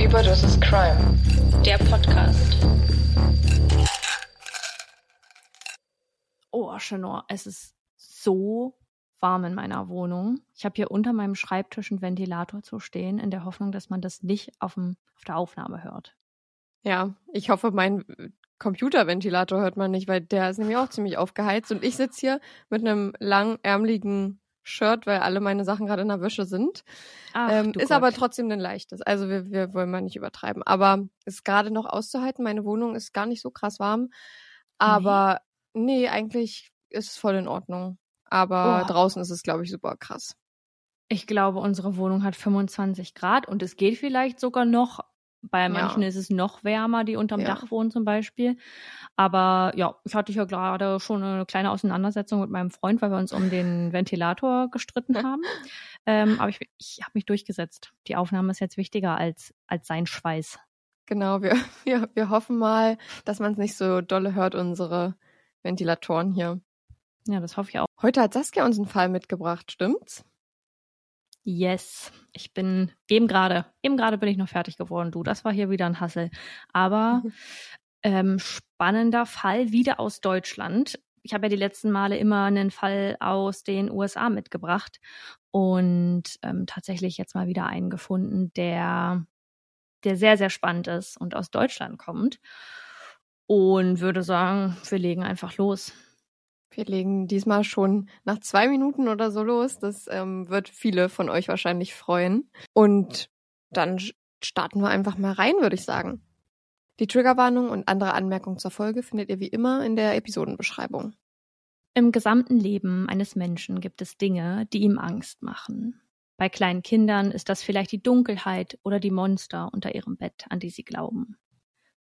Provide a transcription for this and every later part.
Überdosis Crime, der Podcast. Oh, Chenor, es ist so warm in meiner Wohnung. Ich habe hier unter meinem Schreibtisch einen Ventilator zu stehen, in der Hoffnung, dass man das nicht auf, dem, auf der Aufnahme hört. Ja, ich hoffe, mein Computerventilator hört man nicht, weil der ist nämlich auch ziemlich aufgeheizt. Und ich sitze hier mit einem langärmeligen Shirt, weil alle meine Sachen gerade in der Wäsche sind. Ach, ähm, ist Gott. aber trotzdem ein leichtes. Also wir, wir wollen mal nicht übertreiben. Aber ist gerade noch auszuhalten. Meine Wohnung ist gar nicht so krass warm. Aber nee, eigentlich ist es voll in Ordnung. Aber Oh. draußen ist es, glaube ich, super krass. Ich glaube, unsere Wohnung hat 25 Grad und es geht vielleicht sogar noch. Bei manchen ist es noch wärmer, die unterm Ja. Dach wohnen zum Beispiel. Aber ja, ich hatte hier gerade schon eine kleine Auseinandersetzung mit meinem Freund, weil wir uns um den Ventilator gestritten haben. Ähm, aber ich, ich habe mich durchgesetzt. Die Aufnahme ist jetzt wichtiger als, als sein Schweiß. Genau, wir, wir, wir hoffen mal, dass man es nicht so dolle hört, unsere Ventilatoren hier. Ja, das hoffe ich auch. Heute hat Saskia uns einen Fall mitgebracht, stimmt's? Yes, ich bin eben gerade, eben gerade bin ich noch fertig geworden. Du, das war hier wieder ein Hassel. Aber ähm, spannender Fall wieder aus Deutschland. Ich habe ja die letzten Male immer einen Fall aus den USA mitgebracht und ähm, tatsächlich jetzt mal wieder einen gefunden, der, der sehr, sehr spannend ist und aus Deutschland kommt. Und würde sagen, wir legen einfach los. Wir legen diesmal schon nach zwei Minuten oder so los. Das ähm, wird viele von euch wahrscheinlich freuen. Und dann starten wir einfach mal rein, würde ich sagen. Die Triggerwarnung und andere Anmerkungen zur Folge findet ihr wie immer in der Episodenbeschreibung. Im gesamten Leben eines Menschen gibt es Dinge, die ihm Angst machen. Bei kleinen Kindern ist das vielleicht die Dunkelheit oder die Monster unter ihrem Bett, an die sie glauben.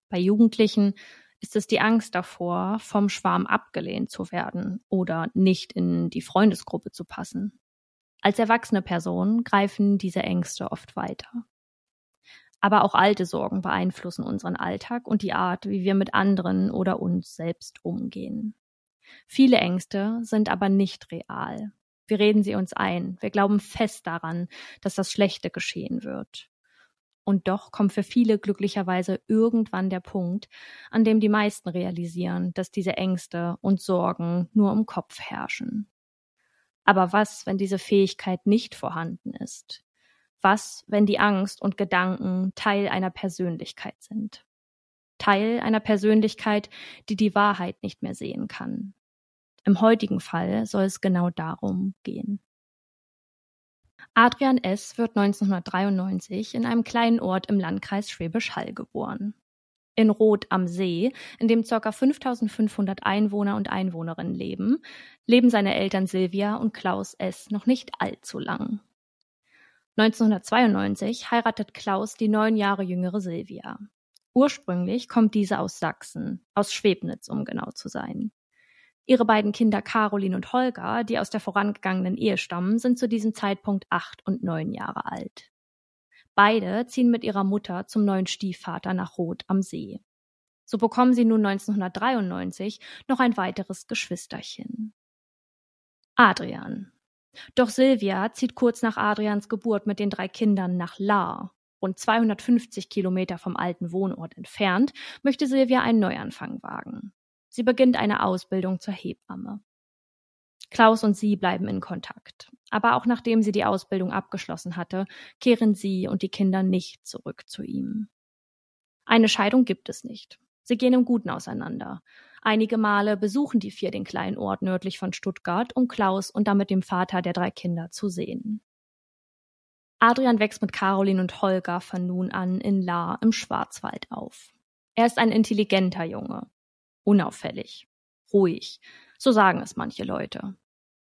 Bei Jugendlichen ist es die Angst davor, vom Schwarm abgelehnt zu werden oder nicht in die Freundesgruppe zu passen. Als erwachsene Person greifen diese Ängste oft weiter. Aber auch alte Sorgen beeinflussen unseren Alltag und die Art, wie wir mit anderen oder uns selbst umgehen. Viele Ängste sind aber nicht real. Wir reden sie uns ein. Wir glauben fest daran, dass das Schlechte geschehen wird. Und doch kommt für viele glücklicherweise irgendwann der Punkt, an dem die meisten realisieren, dass diese Ängste und Sorgen nur im Kopf herrschen. Aber was, wenn diese Fähigkeit nicht vorhanden ist? Was, wenn die Angst und Gedanken Teil einer Persönlichkeit sind? Teil einer Persönlichkeit, die die Wahrheit nicht mehr sehen kann. Im heutigen Fall soll es genau darum gehen. Adrian S. wird 1993 in einem kleinen Ort im Landkreis Schwäbisch Hall geboren. In Roth am See, in dem ca. 5500 Einwohner und Einwohnerinnen leben, leben seine Eltern Silvia und Klaus S. noch nicht allzu lang. 1992 heiratet Klaus die neun Jahre jüngere Silvia. Ursprünglich kommt diese aus Sachsen, aus Schwebnitz, um genau zu sein. Ihre beiden Kinder Caroline und Holger, die aus der vorangegangenen Ehe stammen, sind zu diesem Zeitpunkt acht und neun Jahre alt. Beide ziehen mit ihrer Mutter zum neuen Stiefvater nach Roth am See. So bekommen sie nun 1993 noch ein weiteres Geschwisterchen. Adrian. Doch Silvia zieht kurz nach Adrians Geburt mit den drei Kindern nach Lahr. Rund 250 Kilometer vom alten Wohnort entfernt, möchte Silvia einen Neuanfang wagen. Sie beginnt eine Ausbildung zur Hebamme. Klaus und sie bleiben in Kontakt. Aber auch nachdem sie die Ausbildung abgeschlossen hatte, kehren sie und die Kinder nicht zurück zu ihm. Eine Scheidung gibt es nicht. Sie gehen im Guten auseinander. Einige Male besuchen die vier den kleinen Ort nördlich von Stuttgart, um Klaus und damit dem Vater der drei Kinder zu sehen. Adrian wächst mit Caroline und Holger von nun an in Lahr im Schwarzwald auf. Er ist ein intelligenter Junge, unauffällig, ruhig, so sagen es manche Leute.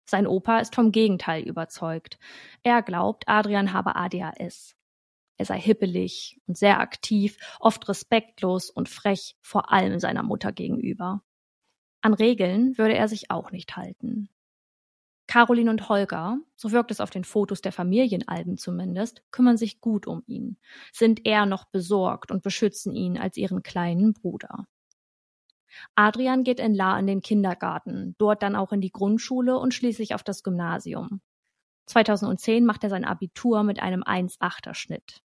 Sein Opa ist vom Gegenteil überzeugt. Er glaubt, Adrian habe ADHS. Er sei hippelig und sehr aktiv, oft respektlos und frech, vor allem seiner Mutter gegenüber. An Regeln würde er sich auch nicht halten. Caroline und Holger, so wirkt es auf den Fotos der Familienalben zumindest, kümmern sich gut um ihn, sind eher noch besorgt und beschützen ihn als ihren kleinen Bruder. Adrian geht in La in den Kindergarten, dort dann auch in die Grundschule und schließlich auf das Gymnasium. 2010 macht er sein Abitur mit einem 1,8er Schnitt.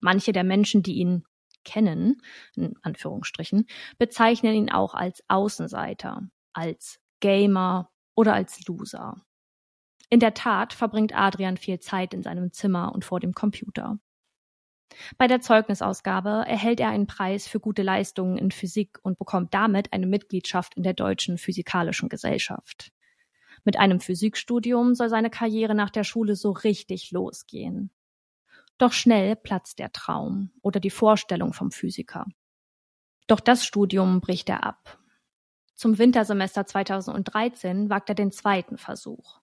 Manche der Menschen, die ihn kennen, in Anführungsstrichen, bezeichnen ihn auch als Außenseiter, als Gamer oder als Loser. In der Tat verbringt Adrian viel Zeit in seinem Zimmer und vor dem Computer. Bei der Zeugnisausgabe erhält er einen Preis für gute Leistungen in Physik und bekommt damit eine Mitgliedschaft in der Deutschen Physikalischen Gesellschaft. Mit einem Physikstudium soll seine Karriere nach der Schule so richtig losgehen. Doch schnell platzt der Traum oder die Vorstellung vom Physiker. Doch das Studium bricht er ab. Zum Wintersemester 2013 wagt er den zweiten Versuch.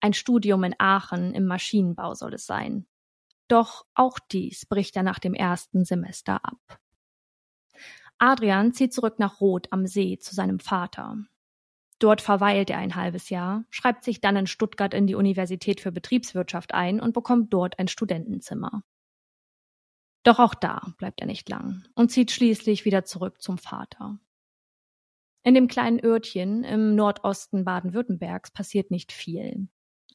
Ein Studium in Aachen im Maschinenbau soll es sein. Doch auch dies bricht er nach dem ersten Semester ab. Adrian zieht zurück nach Roth am See zu seinem Vater. Dort verweilt er ein halbes Jahr, schreibt sich dann in Stuttgart in die Universität für Betriebswirtschaft ein und bekommt dort ein Studentenzimmer. Doch auch da bleibt er nicht lang und zieht schließlich wieder zurück zum Vater. In dem kleinen Örtchen im Nordosten Baden-Württembergs passiert nicht viel.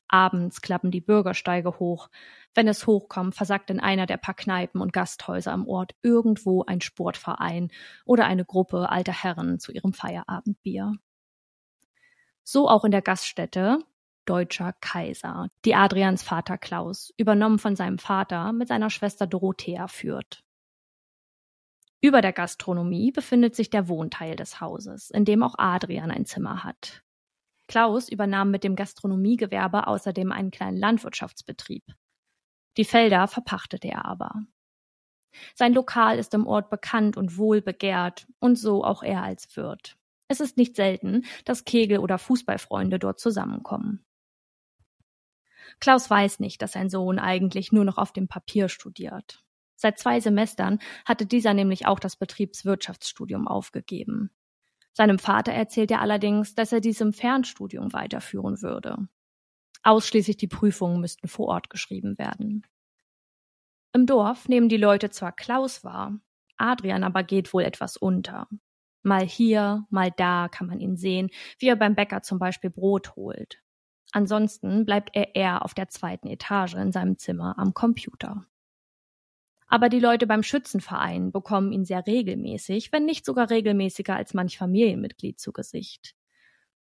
Abends klappen die Bürgersteige hoch. Wenn es hochkommt, versagt in einer der paar Kneipen und Gasthäuser am Ort irgendwo ein Sportverein oder eine Gruppe alter Herren zu ihrem Feierabendbier. So auch in der Gaststätte Deutscher Kaiser, die Adrians Vater Klaus, übernommen von seinem Vater, mit seiner Schwester Dorothea führt. Über der Gastronomie befindet sich der Wohnteil des Hauses, in dem auch Adrian ein Zimmer hat. Klaus übernahm mit dem Gastronomiegewerbe außerdem einen kleinen Landwirtschaftsbetrieb. Die Felder verpachtete er aber. Sein Lokal ist im Ort bekannt und wohl begehrt und so auch er als Wirt. Es ist nicht selten, dass Kegel- oder Fußballfreunde dort zusammenkommen. Klaus weiß nicht, dass sein Sohn eigentlich nur noch auf dem Papier studiert. Seit zwei Semestern hatte dieser nämlich auch das Betriebswirtschaftsstudium aufgegeben. Seinem Vater erzählt er allerdings, dass er dies im Fernstudium weiterführen würde. Ausschließlich die Prüfungen müssten vor Ort geschrieben werden. Im Dorf nehmen die Leute zwar Klaus wahr, Adrian aber geht wohl etwas unter. Mal hier, mal da kann man ihn sehen, wie er beim Bäcker zum Beispiel Brot holt. Ansonsten bleibt er eher auf der zweiten Etage in seinem Zimmer am Computer. Aber die Leute beim Schützenverein bekommen ihn sehr regelmäßig, wenn nicht sogar regelmäßiger als manch Familienmitglied zu Gesicht.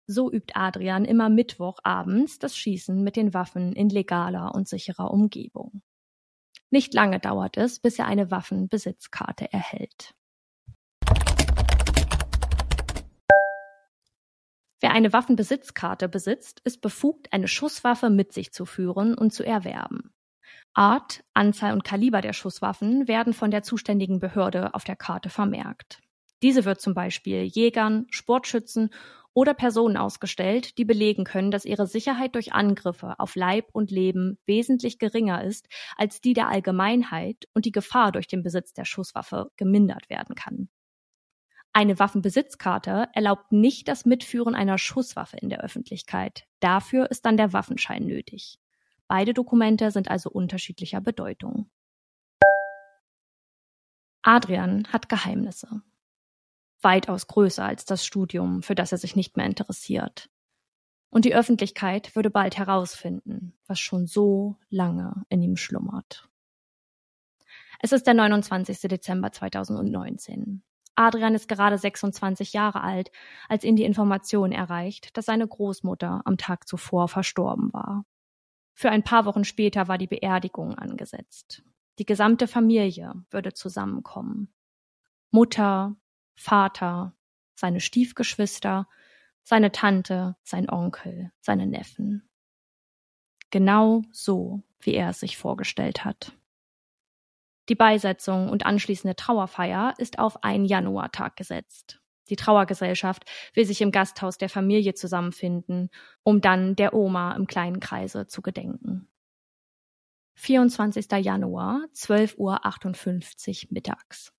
So übt Adrian immer Mittwoch abends das Schießen mit den Waffen in legaler und sicherer Umgebung. Nicht lange dauert es, bis er eine Waffenbesitzkarte erhält. Wer eine Waffenbesitzkarte besitzt, ist befugt, eine Schusswaffe mit sich zu führen und zu erwerben. Art, Anzahl und Kaliber der Schusswaffen werden von der zuständigen Behörde auf der Karte vermerkt. Diese wird zum Beispiel Jägern, Sportschützen oder Personen ausgestellt, die belegen können, dass ihre Sicherheit durch Angriffe auf Leib und Leben wesentlich geringer ist als die der Allgemeinheit und die Gefahr durch den Besitz der Schusswaffe gemindert werden kann. Eine Waffenbesitzkarte erlaubt nicht das Mitführen einer Schusswaffe in der Öffentlichkeit. Dafür ist dann der Waffenschein nötig. Beide Dokumente sind also unterschiedlicher Bedeutung. Adrian hat Geheimnisse. Weitaus größer als das Studium, für das er sich nicht mehr interessiert. Und die Öffentlichkeit würde bald herausfinden, was schon so lange in ihm schlummert. Es ist der 29. Dezember 2019. Adrian ist gerade 26 Jahre alt, als ihn die Information erreicht, dass seine Großmutter am Tag zuvor verstorben war. Für ein paar Wochen später war die Beerdigung angesetzt. Die gesamte Familie würde zusammenkommen. Mutter, Vater, seine Stiefgeschwister, seine Tante, sein Onkel, seine Neffen. Genau so, wie er es sich vorgestellt hat. Die Beisetzung und anschließende Trauerfeier ist auf einen Januartag gesetzt. Die Trauergesellschaft will sich im Gasthaus der Familie zusammenfinden, um dann der Oma im kleinen Kreise zu gedenken. 24. Januar, 12.58 Uhr mittags.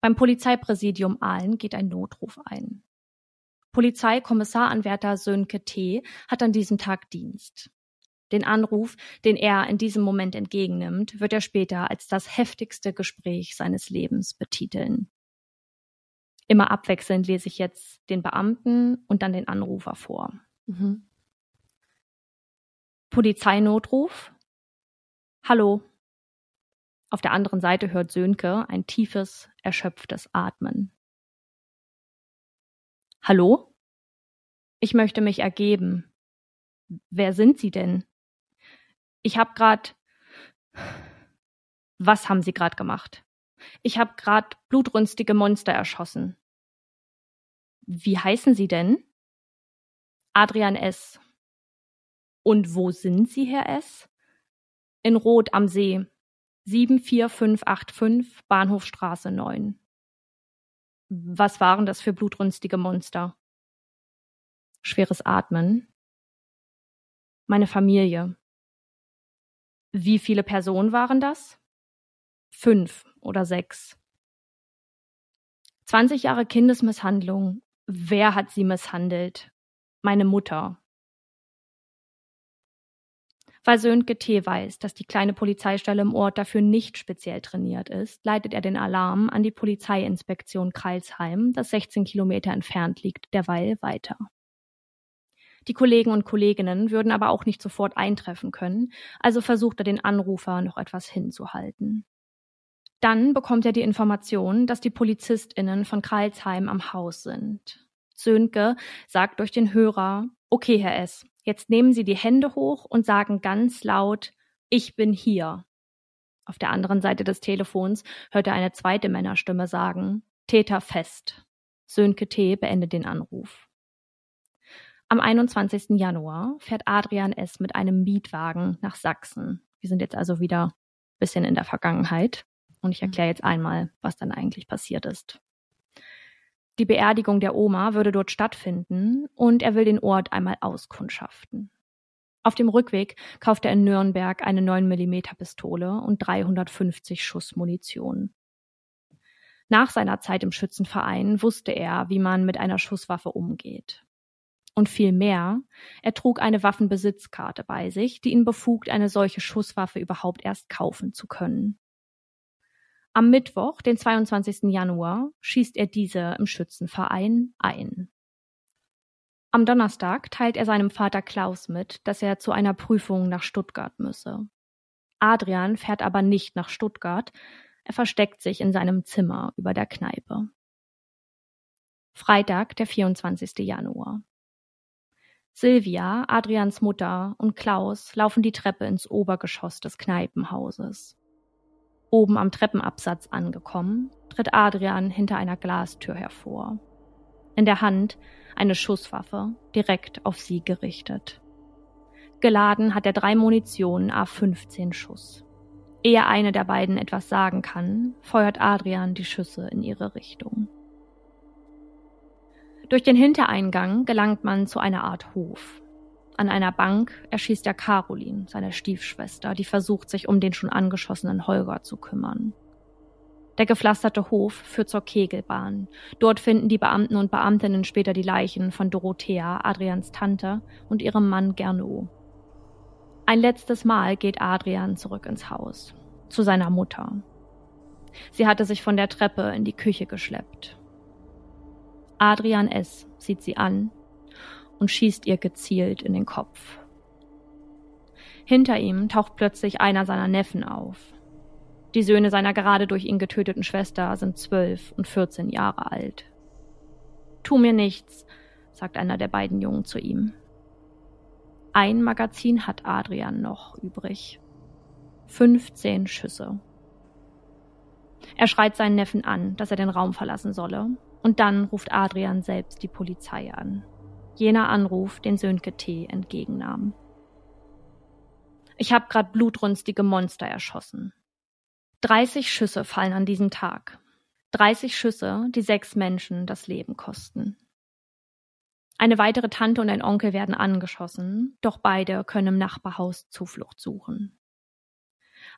Beim Polizeipräsidium Aalen geht ein Notruf ein. Polizeikommissaranwärter Sönke T. hat an diesem Tag Dienst. Den Anruf, den er in diesem Moment entgegennimmt, wird er später als das heftigste Gespräch seines Lebens betiteln. Immer abwechselnd lese ich jetzt den Beamten und dann den Anrufer vor. Mhm. Polizeinotruf. Hallo. Auf der anderen Seite hört Sönke ein tiefes, erschöpftes Atmen. Hallo? Ich möchte mich ergeben. Wer sind Sie denn? Ich habe grad. Was haben Sie grad gemacht? Ich habe grad blutrünstige Monster erschossen. Wie heißen Sie denn? Adrian S. Und wo sind Sie, Herr S? In Rot am See. 74585 Bahnhofstraße 9. Was waren das für blutrünstige Monster? Schweres Atmen. Meine Familie. Wie viele Personen waren das? Fünf oder sechs. 20 Jahre Kindesmisshandlung. Wer hat sie misshandelt? Meine Mutter. Weil Sönke T. weiß, dass die kleine Polizeistelle im Ort dafür nicht speziell trainiert ist, leitet er den Alarm an die Polizeiinspektion Kreilsheim, das 16 Kilometer entfernt liegt, derweil weiter. Die Kollegen und Kolleginnen würden aber auch nicht sofort eintreffen können, also versucht er den Anrufer noch etwas hinzuhalten. Dann bekommt er die Information, dass die PolizistInnen von Kreilsheim am Haus sind. Sönke sagt durch den Hörer, okay, Herr S., jetzt nehmen Sie die Hände hoch und sagen ganz laut, ich bin hier. Auf der anderen Seite des Telefons hört er eine zweite Männerstimme sagen, Täter fest. Sönke T. beendet den Anruf. Am 21. Januar fährt Adrian S. mit einem Mietwagen nach Sachsen. Wir sind jetzt also wieder ein bisschen in der Vergangenheit. Und ich erkläre jetzt einmal, was dann eigentlich passiert ist. Die Beerdigung der Oma würde dort stattfinden und er will den Ort einmal auskundschaften. Auf dem Rückweg kauft er in Nürnberg eine 9 mm Pistole und 350 Schuss Munition. Nach seiner Zeit im Schützenverein wusste er, wie man mit einer Schusswaffe umgeht. Und viel mehr, er trug eine Waffenbesitzkarte bei sich, die ihn befugt, eine solche Schusswaffe überhaupt erst kaufen zu können. Am Mittwoch, den 22. Januar, schießt er diese im Schützenverein ein. Am Donnerstag teilt er seinem Vater Klaus mit, dass er zu einer Prüfung nach Stuttgart müsse. Adrian fährt aber nicht nach Stuttgart, er versteckt sich in seinem Zimmer über der Kneipe. Freitag, der 24. Januar. Silvia, Adrians Mutter, und Klaus laufen die Treppe ins Obergeschoss des Kneipenhauses. Oben am Treppenabsatz angekommen, tritt Adrian hinter einer Glastür hervor. In der Hand eine Schusswaffe, direkt auf sie gerichtet. Geladen hat er drei Munitionen A15 Schuss. Ehe eine der beiden etwas sagen kann, feuert Adrian die Schüsse in ihre Richtung. Durch den Hintereingang gelangt man zu einer Art Hof. An einer Bank erschießt er Caroline, seine Stiefschwester, die versucht, sich um den schon angeschossenen Holger zu kümmern. Der gepflasterte Hof führt zur Kegelbahn. Dort finden die Beamten und Beamtinnen später die Leichen von Dorothea, Adrians Tante, und ihrem Mann Gernot. Ein letztes Mal geht Adrian zurück ins Haus, zu seiner Mutter. Sie hatte sich von der Treppe in die Küche geschleppt. Adrian S. sieht sie an und schießt ihr gezielt in den Kopf. Hinter ihm taucht plötzlich einer seiner Neffen auf. Die Söhne seiner gerade durch ihn getöteten Schwester sind zwölf und vierzehn Jahre alt. Tu mir nichts, sagt einer der beiden Jungen zu ihm. Ein Magazin hat Adrian noch übrig. Fünfzehn Schüsse. Er schreit seinen Neffen an, dass er den Raum verlassen solle, und dann ruft Adrian selbst die Polizei an. Jener Anruf, den Sönke T. entgegennahm. Ich hab grad blutrünstige Monster erschossen. 30 Schüsse fallen an diesem Tag. 30 Schüsse, die sechs Menschen das Leben kosten. Eine weitere Tante und ein Onkel werden angeschossen, doch beide können im Nachbarhaus Zuflucht suchen.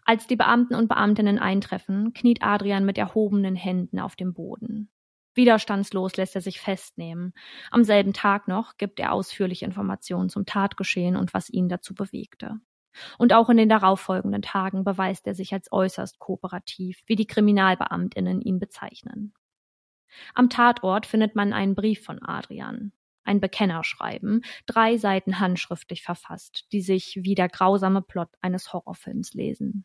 Als die Beamten und Beamtinnen eintreffen, kniet Adrian mit erhobenen Händen auf dem Boden. Widerstandslos lässt er sich festnehmen. Am selben Tag noch gibt er ausführliche Informationen zum Tatgeschehen und was ihn dazu bewegte. Und auch in den darauffolgenden Tagen beweist er sich als äußerst kooperativ, wie die Kriminalbeamtinnen ihn bezeichnen. Am Tatort findet man einen Brief von Adrian ein Bekennerschreiben, drei Seiten handschriftlich verfasst, die sich wie der grausame Plot eines Horrorfilms lesen.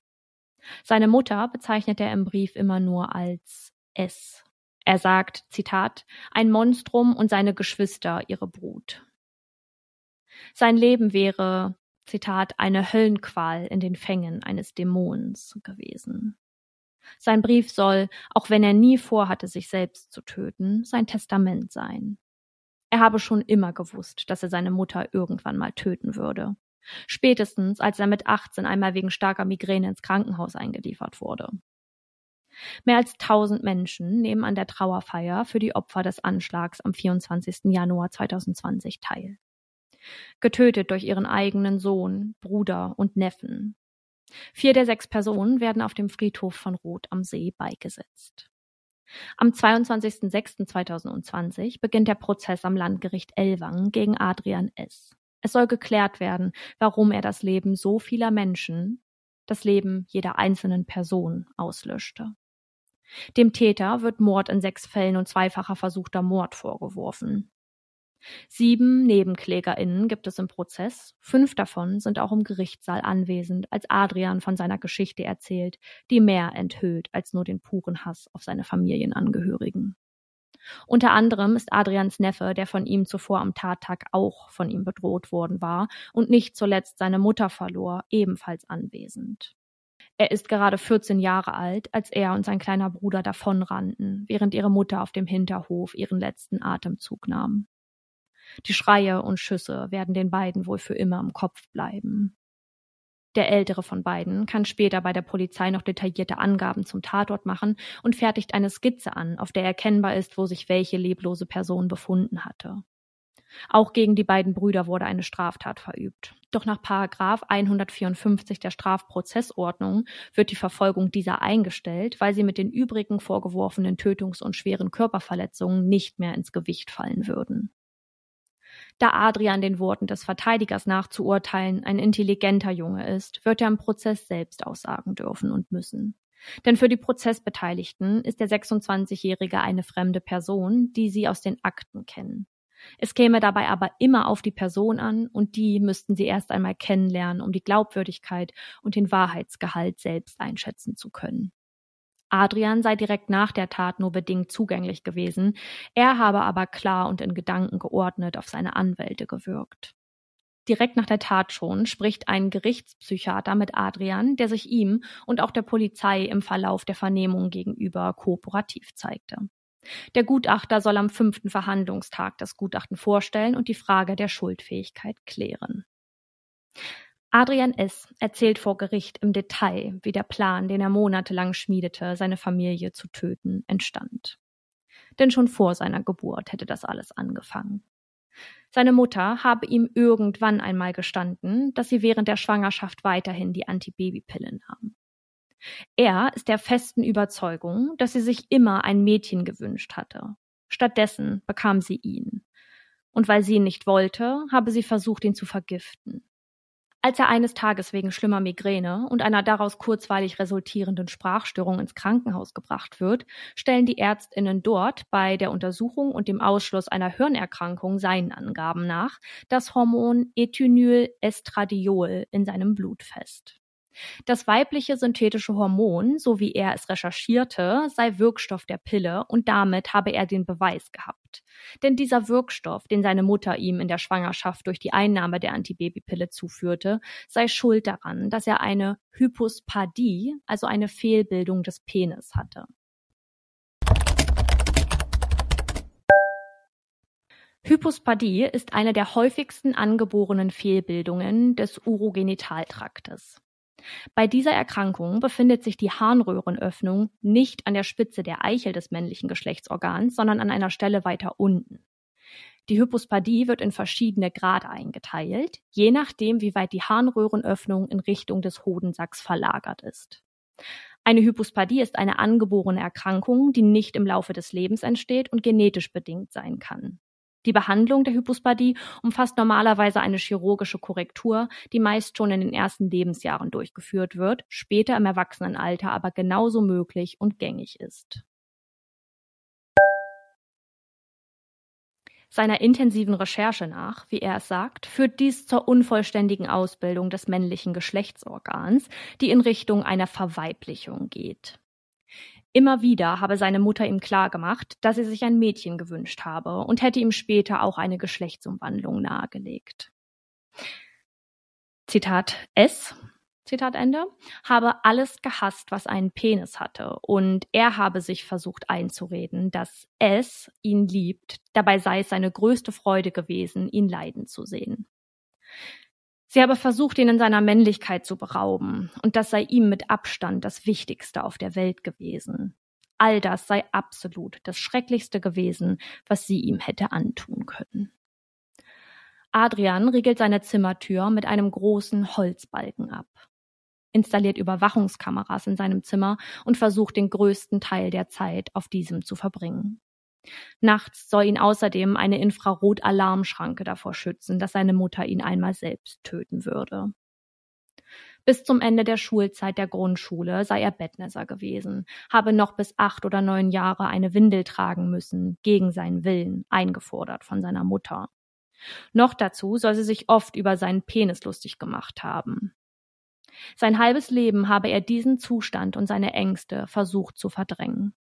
Seine Mutter bezeichnet er im Brief immer nur als S. Er sagt, Zitat, ein Monstrum und seine Geschwister ihre Brut. Sein Leben wäre, Zitat, eine Höllenqual in den Fängen eines Dämons gewesen. Sein Brief soll, auch wenn er nie vorhatte, sich selbst zu töten, sein Testament sein. Er habe schon immer gewusst, dass er seine Mutter irgendwann mal töten würde. Spätestens, als er mit 18 einmal wegen starker Migräne ins Krankenhaus eingeliefert wurde. Mehr als 1000 Menschen nehmen an der Trauerfeier für die Opfer des Anschlags am 24. Januar 2020 teil. Getötet durch ihren eigenen Sohn, Bruder und Neffen. Vier der sechs Personen werden auf dem Friedhof von Roth am See beigesetzt. Am 22.06.2020 beginnt der Prozess am Landgericht Ellwangen gegen Adrian S. Es soll geklärt werden, warum er das Leben so vieler Menschen, das Leben jeder einzelnen Person auslöschte. Dem Täter wird Mord in sechs Fällen und zweifacher versuchter Mord vorgeworfen. Sieben NebenklägerInnen gibt es im Prozess. Fünf davon sind auch im Gerichtssaal anwesend, als Adrian von seiner Geschichte erzählt, die mehr enthüllt als nur den puren Hass auf seine Familienangehörigen. Unter anderem ist Adrians Neffe, der von ihm zuvor am Tattag auch von ihm bedroht worden war und nicht zuletzt seine Mutter verlor, ebenfalls anwesend. Er ist gerade 14 Jahre alt, als er und sein kleiner Bruder davonrannten, während ihre Mutter auf dem Hinterhof ihren letzten Atemzug nahm. Die Schreie und Schüsse werden den beiden wohl für immer im Kopf bleiben. Der ältere von beiden kann später bei der Polizei noch detaillierte Angaben zum Tatort machen und fertigt eine Skizze an, auf der erkennbar ist, wo sich welche leblose Person befunden hatte. Auch gegen die beiden Brüder wurde eine Straftat verübt. Doch nach Paragraph 154 der Strafprozessordnung wird die Verfolgung dieser eingestellt, weil sie mit den übrigen vorgeworfenen Tötungs- und schweren Körperverletzungen nicht mehr ins Gewicht fallen würden da Adrian den Worten des Verteidigers nachzuurteilen ein intelligenter Junge ist, wird er im Prozess selbst aussagen dürfen und müssen. Denn für die Prozessbeteiligten ist der 26-Jährige eine fremde Person, die sie aus den Akten kennen. Es käme dabei aber immer auf die Person an und die müssten sie erst einmal kennenlernen, um die Glaubwürdigkeit und den Wahrheitsgehalt selbst einschätzen zu können. Adrian sei direkt nach der Tat nur bedingt zugänglich gewesen, er habe aber klar und in Gedanken geordnet auf seine Anwälte gewirkt. Direkt nach der Tat schon spricht ein Gerichtspsychiater mit Adrian, der sich ihm und auch der Polizei im Verlauf der Vernehmung gegenüber kooperativ zeigte. Der Gutachter soll am fünften Verhandlungstag das Gutachten vorstellen und die Frage der Schuldfähigkeit klären. Adrian S. erzählt vor Gericht im Detail, wie der Plan, den er monatelang schmiedete, seine Familie zu töten, entstand. Denn schon vor seiner Geburt hätte das alles angefangen. Seine Mutter habe ihm irgendwann einmal gestanden, dass sie während der Schwangerschaft weiterhin die Antibabypille nahm. Er ist der festen Überzeugung, dass sie sich immer ein Mädchen gewünscht hatte. Stattdessen bekam sie ihn. Und weil sie ihn nicht wollte, habe sie versucht, ihn zu vergiften. Als er eines Tages wegen schlimmer Migräne und einer daraus kurzweilig resultierenden Sprachstörung ins Krankenhaus gebracht wird, stellen die Ärztinnen dort bei der Untersuchung und dem Ausschluss einer Hirnerkrankung seinen Angaben nach das Hormon Ethinyl-Estradiol in seinem Blut fest. Das weibliche synthetische Hormon, so wie er es recherchierte, sei Wirkstoff der Pille und damit habe er den Beweis gehabt. Denn dieser Wirkstoff, den seine Mutter ihm in der Schwangerschaft durch die Einnahme der Antibabypille zuführte, sei schuld daran, dass er eine Hypospadie, also eine Fehlbildung des Penis hatte. Hypospadie ist eine der häufigsten angeborenen Fehlbildungen des Urogenitaltraktes. Bei dieser Erkrankung befindet sich die Harnröhrenöffnung nicht an der Spitze der Eichel des männlichen Geschlechtsorgans, sondern an einer Stelle weiter unten. Die Hypospadie wird in verschiedene Grade eingeteilt, je nachdem, wie weit die Harnröhrenöffnung in Richtung des Hodensacks verlagert ist. Eine Hypospadie ist eine angeborene Erkrankung, die nicht im Laufe des Lebens entsteht und genetisch bedingt sein kann. Die Behandlung der Hypospadie umfasst normalerweise eine chirurgische Korrektur, die meist schon in den ersten Lebensjahren durchgeführt wird, später im Erwachsenenalter aber genauso möglich und gängig ist. Seiner intensiven Recherche nach, wie er es sagt, führt dies zur unvollständigen Ausbildung des männlichen Geschlechtsorgans, die in Richtung einer Verweiblichung geht. Immer wieder habe seine Mutter ihm klargemacht, dass sie sich ein Mädchen gewünscht habe und hätte ihm später auch eine Geschlechtsumwandlung nahegelegt. Zitat S. Zitat Ende, habe alles gehasst, was einen Penis hatte, und er habe sich versucht einzureden, dass es ihn liebt, dabei sei es seine größte Freude gewesen, ihn leiden zu sehen. Sie habe versucht, ihn in seiner Männlichkeit zu berauben, und das sei ihm mit Abstand das Wichtigste auf der Welt gewesen. All das sei absolut das Schrecklichste gewesen, was sie ihm hätte antun können. Adrian riegelt seine Zimmertür mit einem großen Holzbalken ab, installiert Überwachungskameras in seinem Zimmer und versucht den größten Teil der Zeit auf diesem zu verbringen. Nachts soll ihn außerdem eine Infrarot-Alarmschranke davor schützen, dass seine Mutter ihn einmal selbst töten würde. Bis zum Ende der Schulzeit der Grundschule sei er Bettnässer gewesen, habe noch bis acht oder neun Jahre eine Windel tragen müssen, gegen seinen Willen, eingefordert von seiner Mutter. Noch dazu soll sie sich oft über seinen Penis lustig gemacht haben. Sein halbes Leben habe er diesen Zustand und seine Ängste versucht zu verdrängen.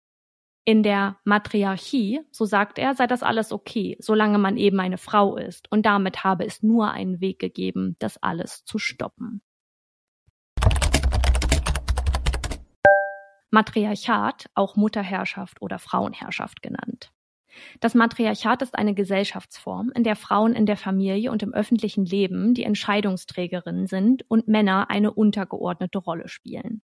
In der Matriarchie, so sagt er, sei das alles okay, solange man eben eine Frau ist, und damit habe es nur einen Weg gegeben, das alles zu stoppen. Matriarchat, auch Mutterherrschaft oder Frauenherrschaft genannt. Das Matriarchat ist eine Gesellschaftsform, in der Frauen in der Familie und im öffentlichen Leben die Entscheidungsträgerinnen sind und Männer eine untergeordnete Rolle spielen.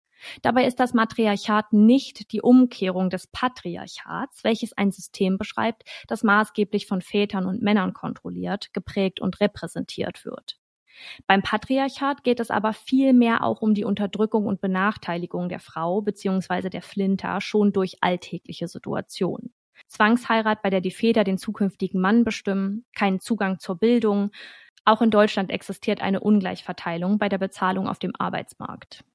Dabei ist das Matriarchat nicht die Umkehrung des Patriarchats, welches ein System beschreibt, das maßgeblich von Vätern und Männern kontrolliert, geprägt und repräsentiert wird. Beim Patriarchat geht es aber vielmehr auch um die Unterdrückung und Benachteiligung der Frau bzw. der Flinter schon durch alltägliche Situationen. Zwangsheirat, bei der die Väter den zukünftigen Mann bestimmen, keinen Zugang zur Bildung. Auch in Deutschland existiert eine Ungleichverteilung bei der Bezahlung auf dem Arbeitsmarkt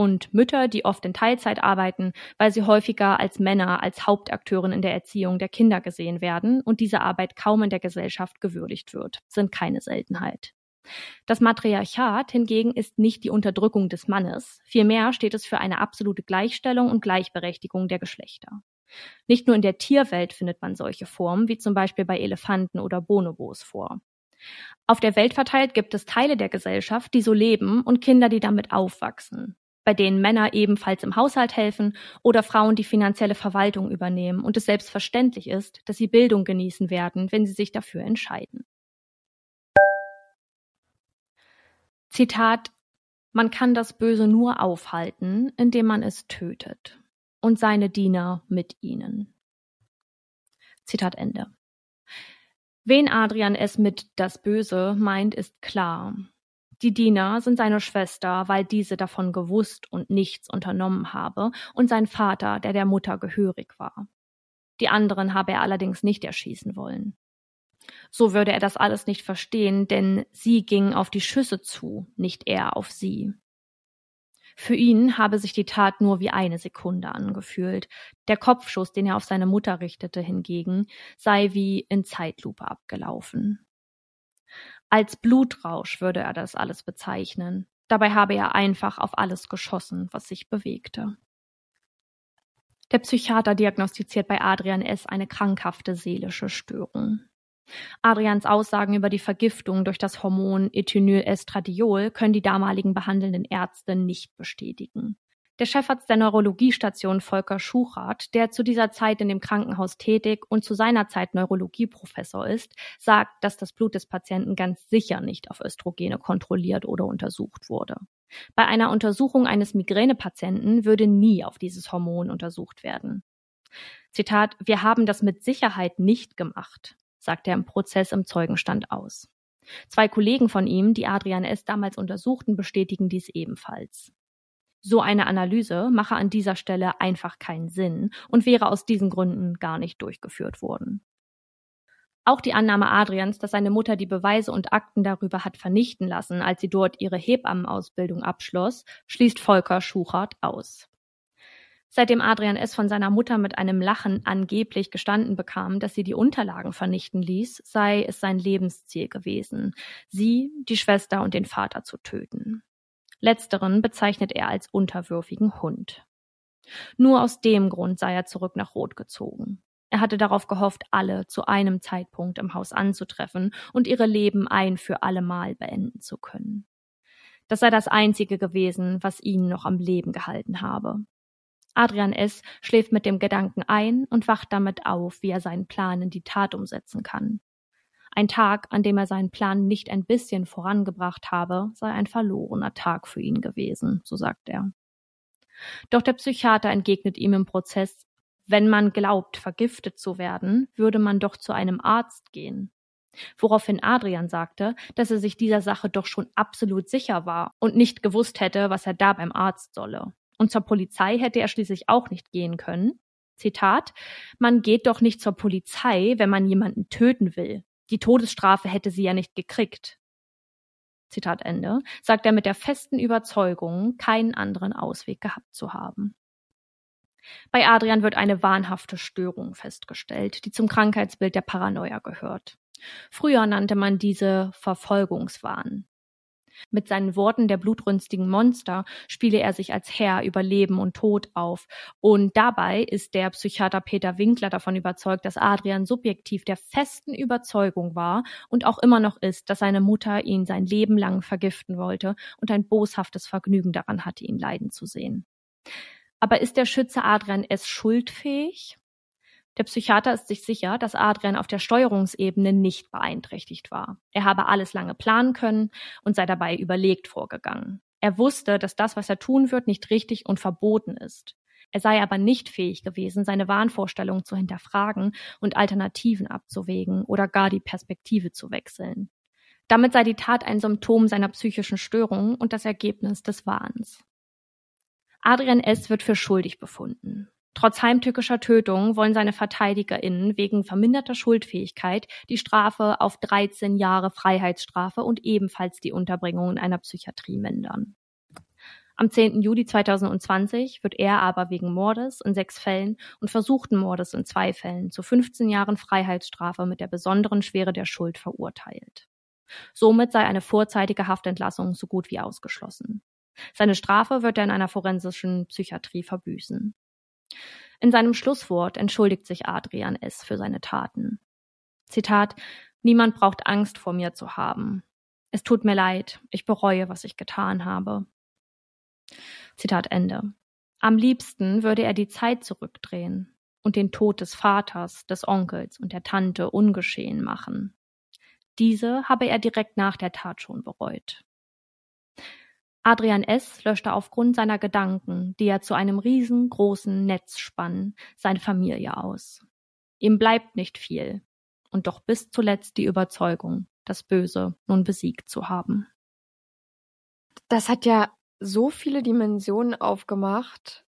und Mütter, die oft in Teilzeit arbeiten, weil sie häufiger als Männer als Hauptakteurin in der Erziehung der Kinder gesehen werden und diese Arbeit kaum in der Gesellschaft gewürdigt wird, sind keine Seltenheit. Das Matriarchat hingegen ist nicht die Unterdrückung des Mannes, vielmehr steht es für eine absolute Gleichstellung und Gleichberechtigung der Geschlechter. Nicht nur in der Tierwelt findet man solche Formen, wie zum Beispiel bei Elefanten oder Bonobos vor. Auf der Welt verteilt gibt es Teile der Gesellschaft, die so leben und Kinder, die damit aufwachsen bei denen Männer ebenfalls im Haushalt helfen oder Frauen die finanzielle Verwaltung übernehmen und es selbstverständlich ist, dass sie Bildung genießen werden, wenn sie sich dafür entscheiden. Zitat Man kann das Böse nur aufhalten, indem man es tötet und seine Diener mit ihnen. Zitat Ende. Wen Adrian es mit das Böse meint, ist klar. Die Diener sind seine Schwester, weil diese davon gewusst und nichts unternommen habe, und sein Vater, der der Mutter gehörig war. Die anderen habe er allerdings nicht erschießen wollen. So würde er das alles nicht verstehen, denn sie gingen auf die Schüsse zu, nicht er auf sie. Für ihn habe sich die Tat nur wie eine Sekunde angefühlt. Der Kopfschuss, den er auf seine Mutter richtete, hingegen, sei wie in Zeitlupe abgelaufen. Als Blutrausch würde er das alles bezeichnen. Dabei habe er einfach auf alles geschossen, was sich bewegte. Der Psychiater diagnostiziert bei Adrian S. eine krankhafte seelische Störung. Adrians Aussagen über die Vergiftung durch das Hormon Ethinylestradiol können die damaligen behandelnden Ärzte nicht bestätigen. Der Chefarzt der Neurologiestation Volker Schuchart, der zu dieser Zeit in dem Krankenhaus tätig und zu seiner Zeit Neurologieprofessor ist, sagt, dass das Blut des Patienten ganz sicher nicht auf Östrogene kontrolliert oder untersucht wurde. Bei einer Untersuchung eines Migränepatienten würde nie auf dieses Hormon untersucht werden. Zitat, wir haben das mit Sicherheit nicht gemacht, sagt er im Prozess im Zeugenstand aus. Zwei Kollegen von ihm, die Adrian S. damals untersuchten, bestätigen dies ebenfalls. So eine Analyse mache an dieser Stelle einfach keinen Sinn und wäre aus diesen Gründen gar nicht durchgeführt worden. Auch die Annahme Adrians, dass seine Mutter die Beweise und Akten darüber hat vernichten lassen, als sie dort ihre Hebammenausbildung abschloss, schließt Volker Schuchert aus. Seitdem Adrian S. von seiner Mutter mit einem Lachen angeblich gestanden bekam, dass sie die Unterlagen vernichten ließ, sei es sein Lebensziel gewesen, sie, die Schwester und den Vater zu töten. Letzteren bezeichnet er als unterwürfigen Hund. Nur aus dem Grund sei er zurück nach Rot gezogen. Er hatte darauf gehofft, alle zu einem Zeitpunkt im Haus anzutreffen und ihre Leben ein für allemal beenden zu können. Das sei das Einzige gewesen, was ihn noch am Leben gehalten habe. Adrian S. schläft mit dem Gedanken ein und wacht damit auf, wie er seinen Plan in die Tat umsetzen kann. Ein Tag, an dem er seinen Plan nicht ein bisschen vorangebracht habe, sei ein verlorener Tag für ihn gewesen, so sagt er. Doch der Psychiater entgegnet ihm im Prozess, wenn man glaubt, vergiftet zu werden, würde man doch zu einem Arzt gehen. Woraufhin Adrian sagte, dass er sich dieser Sache doch schon absolut sicher war und nicht gewusst hätte, was er da beim Arzt solle. Und zur Polizei hätte er schließlich auch nicht gehen können. Zitat, man geht doch nicht zur Polizei, wenn man jemanden töten will. Die Todesstrafe hätte sie ja nicht gekriegt. Zitat Ende, sagt er mit der festen Überzeugung, keinen anderen Ausweg gehabt zu haben. Bei Adrian wird eine wahnhafte Störung festgestellt, die zum Krankheitsbild der Paranoia gehört. Früher nannte man diese Verfolgungswahn. Mit seinen Worten der blutrünstigen Monster spiele er sich als Herr über Leben und Tod auf. Und dabei ist der Psychiater Peter Winkler davon überzeugt, dass Adrian subjektiv der festen Überzeugung war und auch immer noch ist, dass seine Mutter ihn sein Leben lang vergiften wollte und ein boshaftes Vergnügen daran hatte, ihn leiden zu sehen. Aber ist der Schütze Adrian S. schuldfähig? Der Psychiater ist sich sicher, dass Adrian auf der Steuerungsebene nicht beeinträchtigt war. Er habe alles lange planen können und sei dabei überlegt vorgegangen. Er wusste, dass das, was er tun wird, nicht richtig und verboten ist. Er sei aber nicht fähig gewesen, seine Wahnvorstellungen zu hinterfragen und Alternativen abzuwägen oder gar die Perspektive zu wechseln. Damit sei die Tat ein Symptom seiner psychischen Störung und das Ergebnis des Wahns. Adrian S. wird für schuldig befunden. Trotz heimtückischer Tötung wollen seine VerteidigerInnen wegen verminderter Schuldfähigkeit die Strafe auf 13 Jahre Freiheitsstrafe und ebenfalls die Unterbringung in einer Psychiatrie mindern. Am 10. Juli 2020 wird er aber wegen Mordes in sechs Fällen und versuchten Mordes in zwei Fällen zu 15 Jahren Freiheitsstrafe mit der besonderen Schwere der Schuld verurteilt. Somit sei eine vorzeitige Haftentlassung so gut wie ausgeschlossen. Seine Strafe wird er in einer forensischen Psychiatrie verbüßen. In seinem Schlusswort entschuldigt sich Adrian S. für seine Taten. Zitat Niemand braucht Angst vor mir zu haben. Es tut mir leid, ich bereue, was ich getan habe. Zitat Ende. Am liebsten würde er die Zeit zurückdrehen und den Tod des Vaters, des Onkels und der Tante ungeschehen machen. Diese habe er direkt nach der Tat schon bereut. Adrian S. löschte aufgrund seiner Gedanken, die er zu einem riesengroßen Netz spannen, seine Familie aus. Ihm bleibt nicht viel, und doch bis zuletzt die Überzeugung, das Böse nun besiegt zu haben. Das hat ja so viele Dimensionen aufgemacht,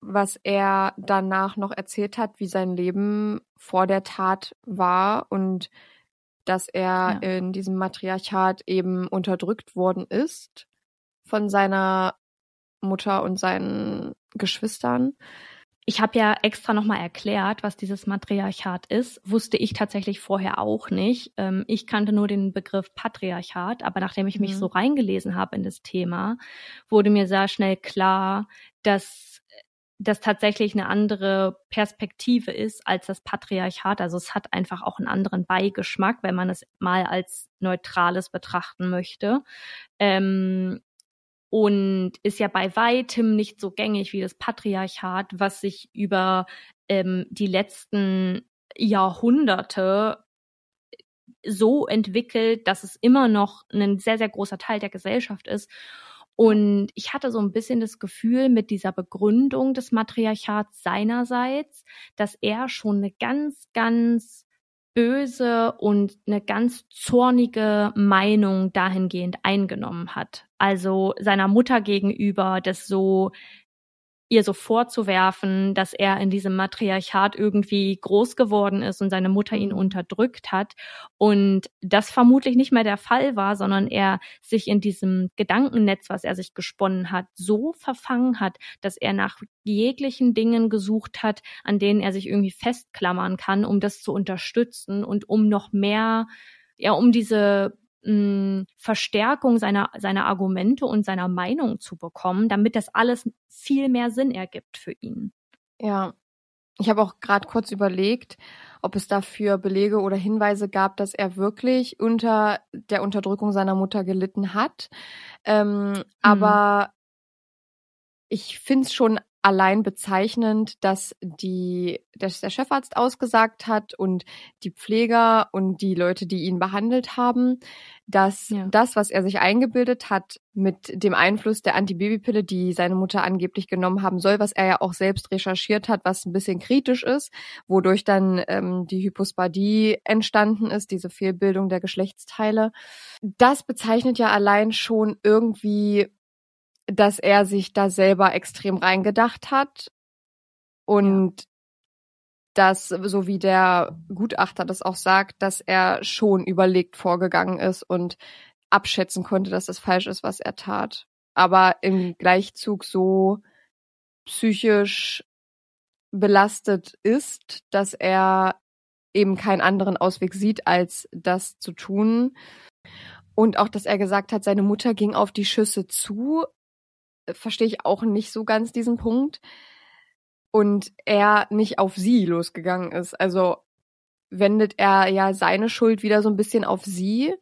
was er danach noch erzählt hat, wie sein Leben vor der Tat war und dass er ja. in diesem Matriarchat eben unterdrückt worden ist von seiner Mutter und seinen Geschwistern. Ich habe ja extra nochmal erklärt, was dieses Matriarchat ist. Wusste ich tatsächlich vorher auch nicht. Ähm, ich kannte nur den Begriff Patriarchat, aber nachdem ich mich mhm. so reingelesen habe in das Thema, wurde mir sehr schnell klar, dass das tatsächlich eine andere Perspektive ist als das Patriarchat. Also es hat einfach auch einen anderen Beigeschmack, wenn man es mal als neutrales betrachten möchte. Ähm, und ist ja bei weitem nicht so gängig wie das Patriarchat, was sich über ähm, die letzten Jahrhunderte so entwickelt, dass es immer noch ein sehr, sehr großer Teil der Gesellschaft ist. Und ich hatte so ein bisschen das Gefühl mit dieser Begründung des Matriarchats seinerseits, dass er schon eine ganz, ganz böse und eine ganz zornige Meinung dahingehend eingenommen hat. Also seiner Mutter gegenüber das so ihr so vorzuwerfen, dass er in diesem Matriarchat irgendwie groß geworden ist und seine Mutter ihn unterdrückt hat. Und das vermutlich nicht mehr der Fall war, sondern er sich in diesem Gedankennetz, was er sich gesponnen hat, so verfangen hat, dass er nach jeglichen Dingen gesucht hat, an denen er sich irgendwie festklammern kann, um das zu unterstützen und um noch mehr ja, um diese mh, Verstärkung seiner, seiner Argumente und seiner Meinung zu bekommen, damit das alles viel mehr Sinn ergibt für ihn. Ja, ich habe auch gerade kurz überlegt, ob es dafür Belege oder Hinweise gab, dass er wirklich unter der Unterdrückung seiner Mutter gelitten hat. Ähm, mhm. Aber ich finde es schon allein bezeichnend, dass die, dass der Chefarzt ausgesagt hat und die Pfleger und die Leute, die ihn behandelt haben, dass ja. das, was er sich eingebildet hat, mit dem Einfluss der Antibabypille, die seine Mutter angeblich genommen haben soll, was er ja auch selbst recherchiert hat, was ein bisschen kritisch ist, wodurch dann ähm, die Hypospadie entstanden ist, diese Fehlbildung der Geschlechtsteile. Das bezeichnet ja allein schon irgendwie dass er sich da selber extrem reingedacht hat und ja. dass, so wie der Gutachter das auch sagt, dass er schon überlegt vorgegangen ist und abschätzen konnte, dass das falsch ist, was er tat. Aber im Gleichzug so psychisch belastet ist, dass er eben keinen anderen Ausweg sieht, als das zu tun. Und auch, dass er gesagt hat, seine Mutter ging auf die Schüsse zu, verstehe ich auch nicht so ganz diesen Punkt. Und er nicht auf sie losgegangen ist. Also wendet er ja seine Schuld wieder so ein bisschen auf sie,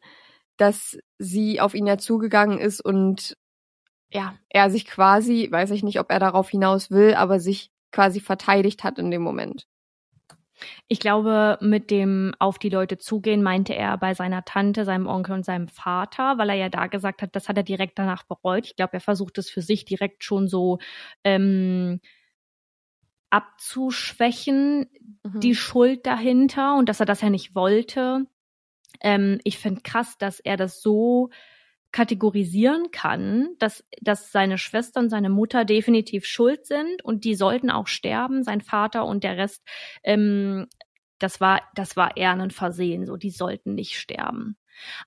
dass sie auf ihn ja zugegangen ist und ja, er sich quasi, weiß ich nicht, ob er darauf hinaus will, aber sich quasi verteidigt hat in dem Moment. Ich glaube, mit dem auf die Leute zugehen meinte er bei seiner Tante, seinem Onkel und seinem Vater, weil er ja da gesagt hat, das hat er direkt danach bereut. Ich glaube, er versucht es für sich direkt schon so ähm, abzuschwächen, mhm. die Schuld dahinter und dass er das ja nicht wollte. Ähm, ich finde krass, dass er das so kategorisieren kann, dass, dass seine Schwester und seine Mutter definitiv schuld sind und die sollten auch sterben, sein Vater und der Rest, ähm, das war, das war eher ein Versehen, so, die sollten nicht sterben.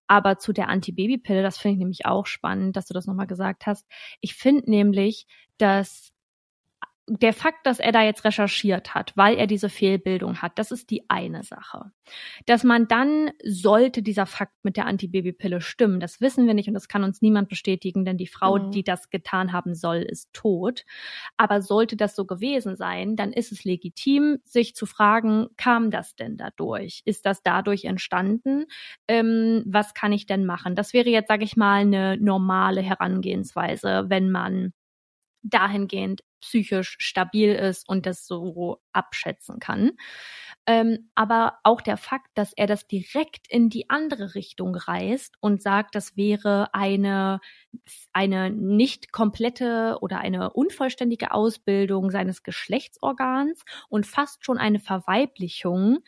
Aber zu der Antibabypille, das finde ich nämlich auch spannend, dass du das nochmal gesagt hast. Ich finde nämlich, dass der Fakt, dass er da jetzt recherchiert hat, weil er diese Fehlbildung hat, das ist die eine Sache. Dass man dann, sollte dieser Fakt mit der Antibabypille stimmen, das wissen wir nicht und das kann uns niemand bestätigen, denn die Frau, mhm. die das getan haben soll, ist tot. Aber sollte das so gewesen sein, dann ist es legitim, sich zu fragen, kam das denn dadurch? Ist das dadurch entstanden? Ähm, was kann ich denn machen? Das wäre jetzt, sage ich mal, eine normale Herangehensweise, wenn man dahingehend psychisch stabil ist und das so abschätzen kann. Ähm, aber auch der Fakt, dass er das direkt in die andere Richtung reißt und sagt, das wäre eine, eine nicht komplette oder eine unvollständige Ausbildung seines Geschlechtsorgans und fast schon eine Verweiblichung,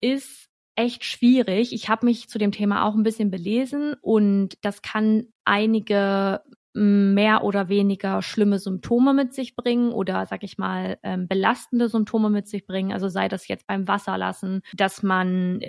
ist echt schwierig. Ich habe mich zu dem Thema auch ein bisschen belesen und das kann einige mehr oder weniger schlimme Symptome mit sich bringen oder, sag ich mal, ähm, belastende Symptome mit sich bringen. Also sei das jetzt beim Wasserlassen, dass man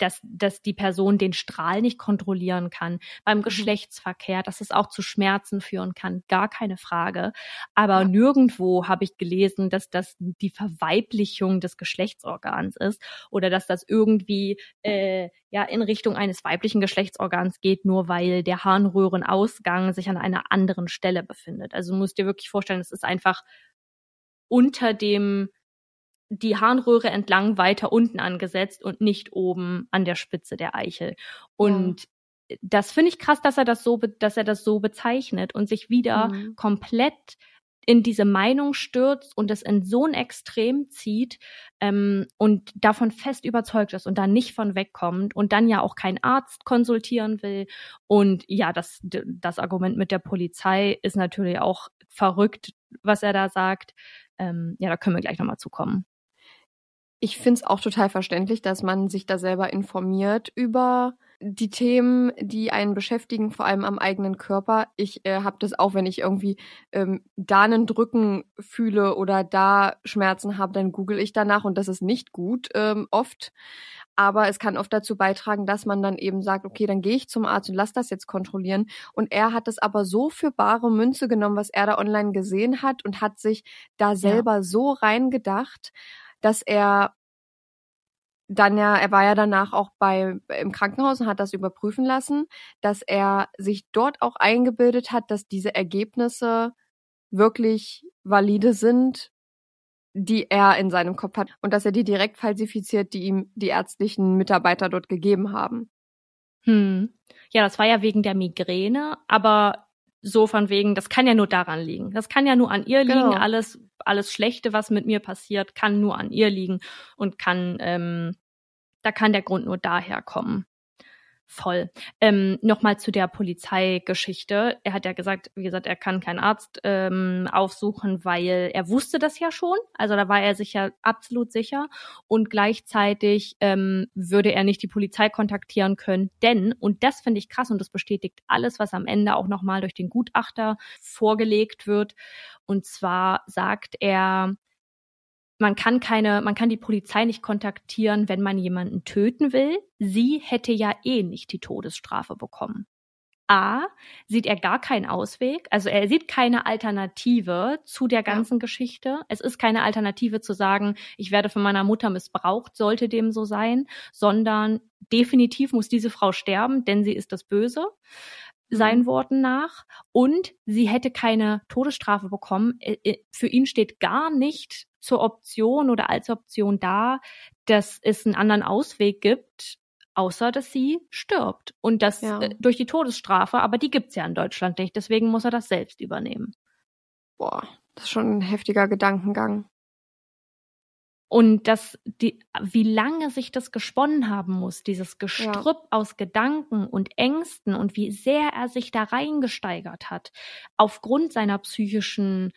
dass, dass die Person den Strahl nicht kontrollieren kann. Beim mhm. Geschlechtsverkehr, dass es auch zu Schmerzen führen kann, gar keine Frage. Aber ja. nirgendwo habe ich gelesen, dass das die Verweiblichung des Geschlechtsorgans ist oder dass das irgendwie äh, ja in Richtung eines weiblichen Geschlechtsorgans geht, nur weil der Harnröhrenausgang sich an einer anderen Stelle befindet. Also du musst dir wirklich vorstellen, es ist einfach unter dem die Harnröhre entlang weiter unten angesetzt und nicht oben an der Spitze der Eichel. Und ja. das finde ich krass, dass er das so, dass er das so bezeichnet und sich wieder mhm. komplett in diese Meinung stürzt und es in so ein Extrem zieht ähm, und davon fest überzeugt ist und da nicht von wegkommt und dann ja auch keinen Arzt konsultieren will. Und ja, das, das Argument mit der Polizei ist natürlich auch verrückt, was er da sagt. Ähm, ja, da können wir gleich nochmal zukommen. Ich finde es auch total verständlich, dass man sich da selber informiert über die Themen, die einen beschäftigen, vor allem am eigenen Körper. Ich äh, habe das auch, wenn ich irgendwie ähm, da einen Drücken fühle oder da Schmerzen habe, dann google ich danach und das ist nicht gut ähm, oft. Aber es kann oft dazu beitragen, dass man dann eben sagt, okay, dann gehe ich zum Arzt und lass das jetzt kontrollieren. Und er hat es aber so für bare Münze genommen, was er da online gesehen hat und hat sich da selber ja. so reingedacht, dass er dann ja, er war ja danach auch bei im Krankenhaus und hat das überprüfen lassen, dass er sich dort auch eingebildet hat, dass diese Ergebnisse wirklich valide sind, die er in seinem Kopf hat und dass er die direkt falsifiziert, die ihm die ärztlichen Mitarbeiter dort gegeben haben. Hm. Ja, das war ja wegen der Migräne, aber so von wegen, das kann ja nur daran liegen. Das kann ja nur an ihr liegen. Genau. Alles, alles Schlechte, was mit mir passiert, kann nur an ihr liegen und kann, ähm, da kann der Grund nur daher kommen. Voll. Ähm, Nochmal zu der Polizeigeschichte. Er hat ja gesagt, wie gesagt, er kann keinen Arzt ähm, aufsuchen, weil er wusste das ja schon. Also da war er sich ja absolut sicher. Und gleichzeitig ähm, würde er nicht die Polizei kontaktieren können, denn, und das finde ich krass und das bestätigt alles, was am Ende auch nochmal durch den Gutachter vorgelegt wird. Und zwar sagt er, man kann keine, man kann die Polizei nicht kontaktieren, wenn man jemanden töten will. Sie hätte ja eh nicht die Todesstrafe bekommen. A, sieht er gar keinen Ausweg, also er sieht keine Alternative zu der ganzen ja. Geschichte. Es ist keine Alternative zu sagen, ich werde von meiner Mutter missbraucht, sollte dem so sein, sondern definitiv muss diese Frau sterben, denn sie ist das Böse seinen mhm. Worten nach. Und sie hätte keine Todesstrafe bekommen. Für ihn steht gar nicht zur Option oder als Option da, dass es einen anderen Ausweg gibt, außer dass sie stirbt. Und das ja. äh, durch die Todesstrafe, aber die gibt's ja in Deutschland nicht. Deswegen muss er das selbst übernehmen. Boah, das ist schon ein heftiger Gedankengang. Und das, die, wie lange sich das gesponnen haben muss, dieses Gestrüpp ja. aus Gedanken und Ängsten und wie sehr er sich da reingesteigert hat, aufgrund seiner psychischen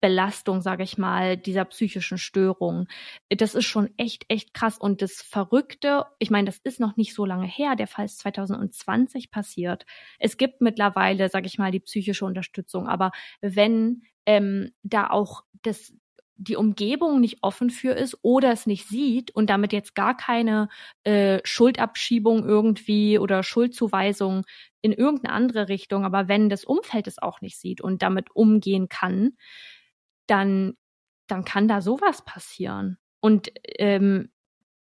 Belastung, sage ich mal, dieser psychischen Störung. Das ist schon echt, echt krass. Und das Verrückte, ich meine, das ist noch nicht so lange her, der Fall ist 2020 passiert. Es gibt mittlerweile, sage ich mal, die psychische Unterstützung, aber wenn ähm, da auch das die Umgebung nicht offen für ist oder es nicht sieht und damit jetzt gar keine äh, Schuldabschiebung irgendwie oder Schuldzuweisung in irgendeine andere Richtung, aber wenn das Umfeld es auch nicht sieht und damit umgehen kann, dann, dann kann da sowas passieren. Und ähm,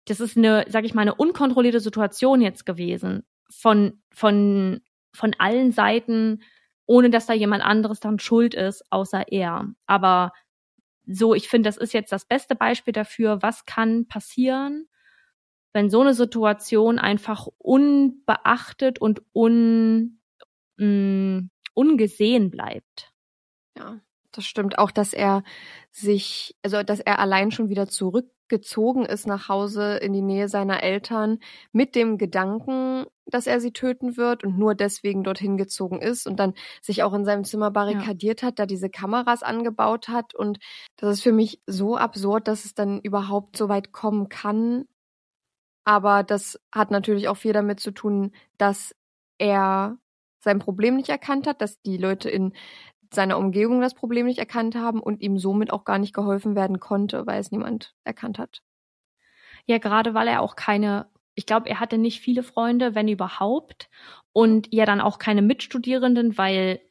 das ist eine, sag ich mal, eine unkontrollierte Situation jetzt gewesen von, von, von allen Seiten, ohne dass da jemand anderes dann schuld ist, außer er. Aber so, ich finde, das ist jetzt das beste Beispiel dafür, was kann passieren, wenn so eine Situation einfach unbeachtet und un, mh, mm, ungesehen bleibt. Ja, das stimmt auch, dass er sich, also dass er allein schon wieder zurückgezogen ist nach Hause in die Nähe seiner Eltern mit dem Gedanken, dass er sie töten wird und nur deswegen dorthin gezogen ist und dann sich auch in seinem Zimmer barrikadiert ja. hat, da diese Kameras angebaut hat. Und das ist für mich so absurd, dass es dann überhaupt so weit kommen kann. Aber das hat natürlich auch viel damit zu tun, dass er sein Problem nicht erkannt hat, dass die Leute in seiner Umgebung das Problem nicht erkannt haben und ihm somit auch gar nicht geholfen werden konnte, weil es niemand erkannt hat. Ja, gerade weil er auch keine ich glaube, er hatte nicht viele Freunde, wenn überhaupt. Und ja dann auch keine Mitstudierenden, weil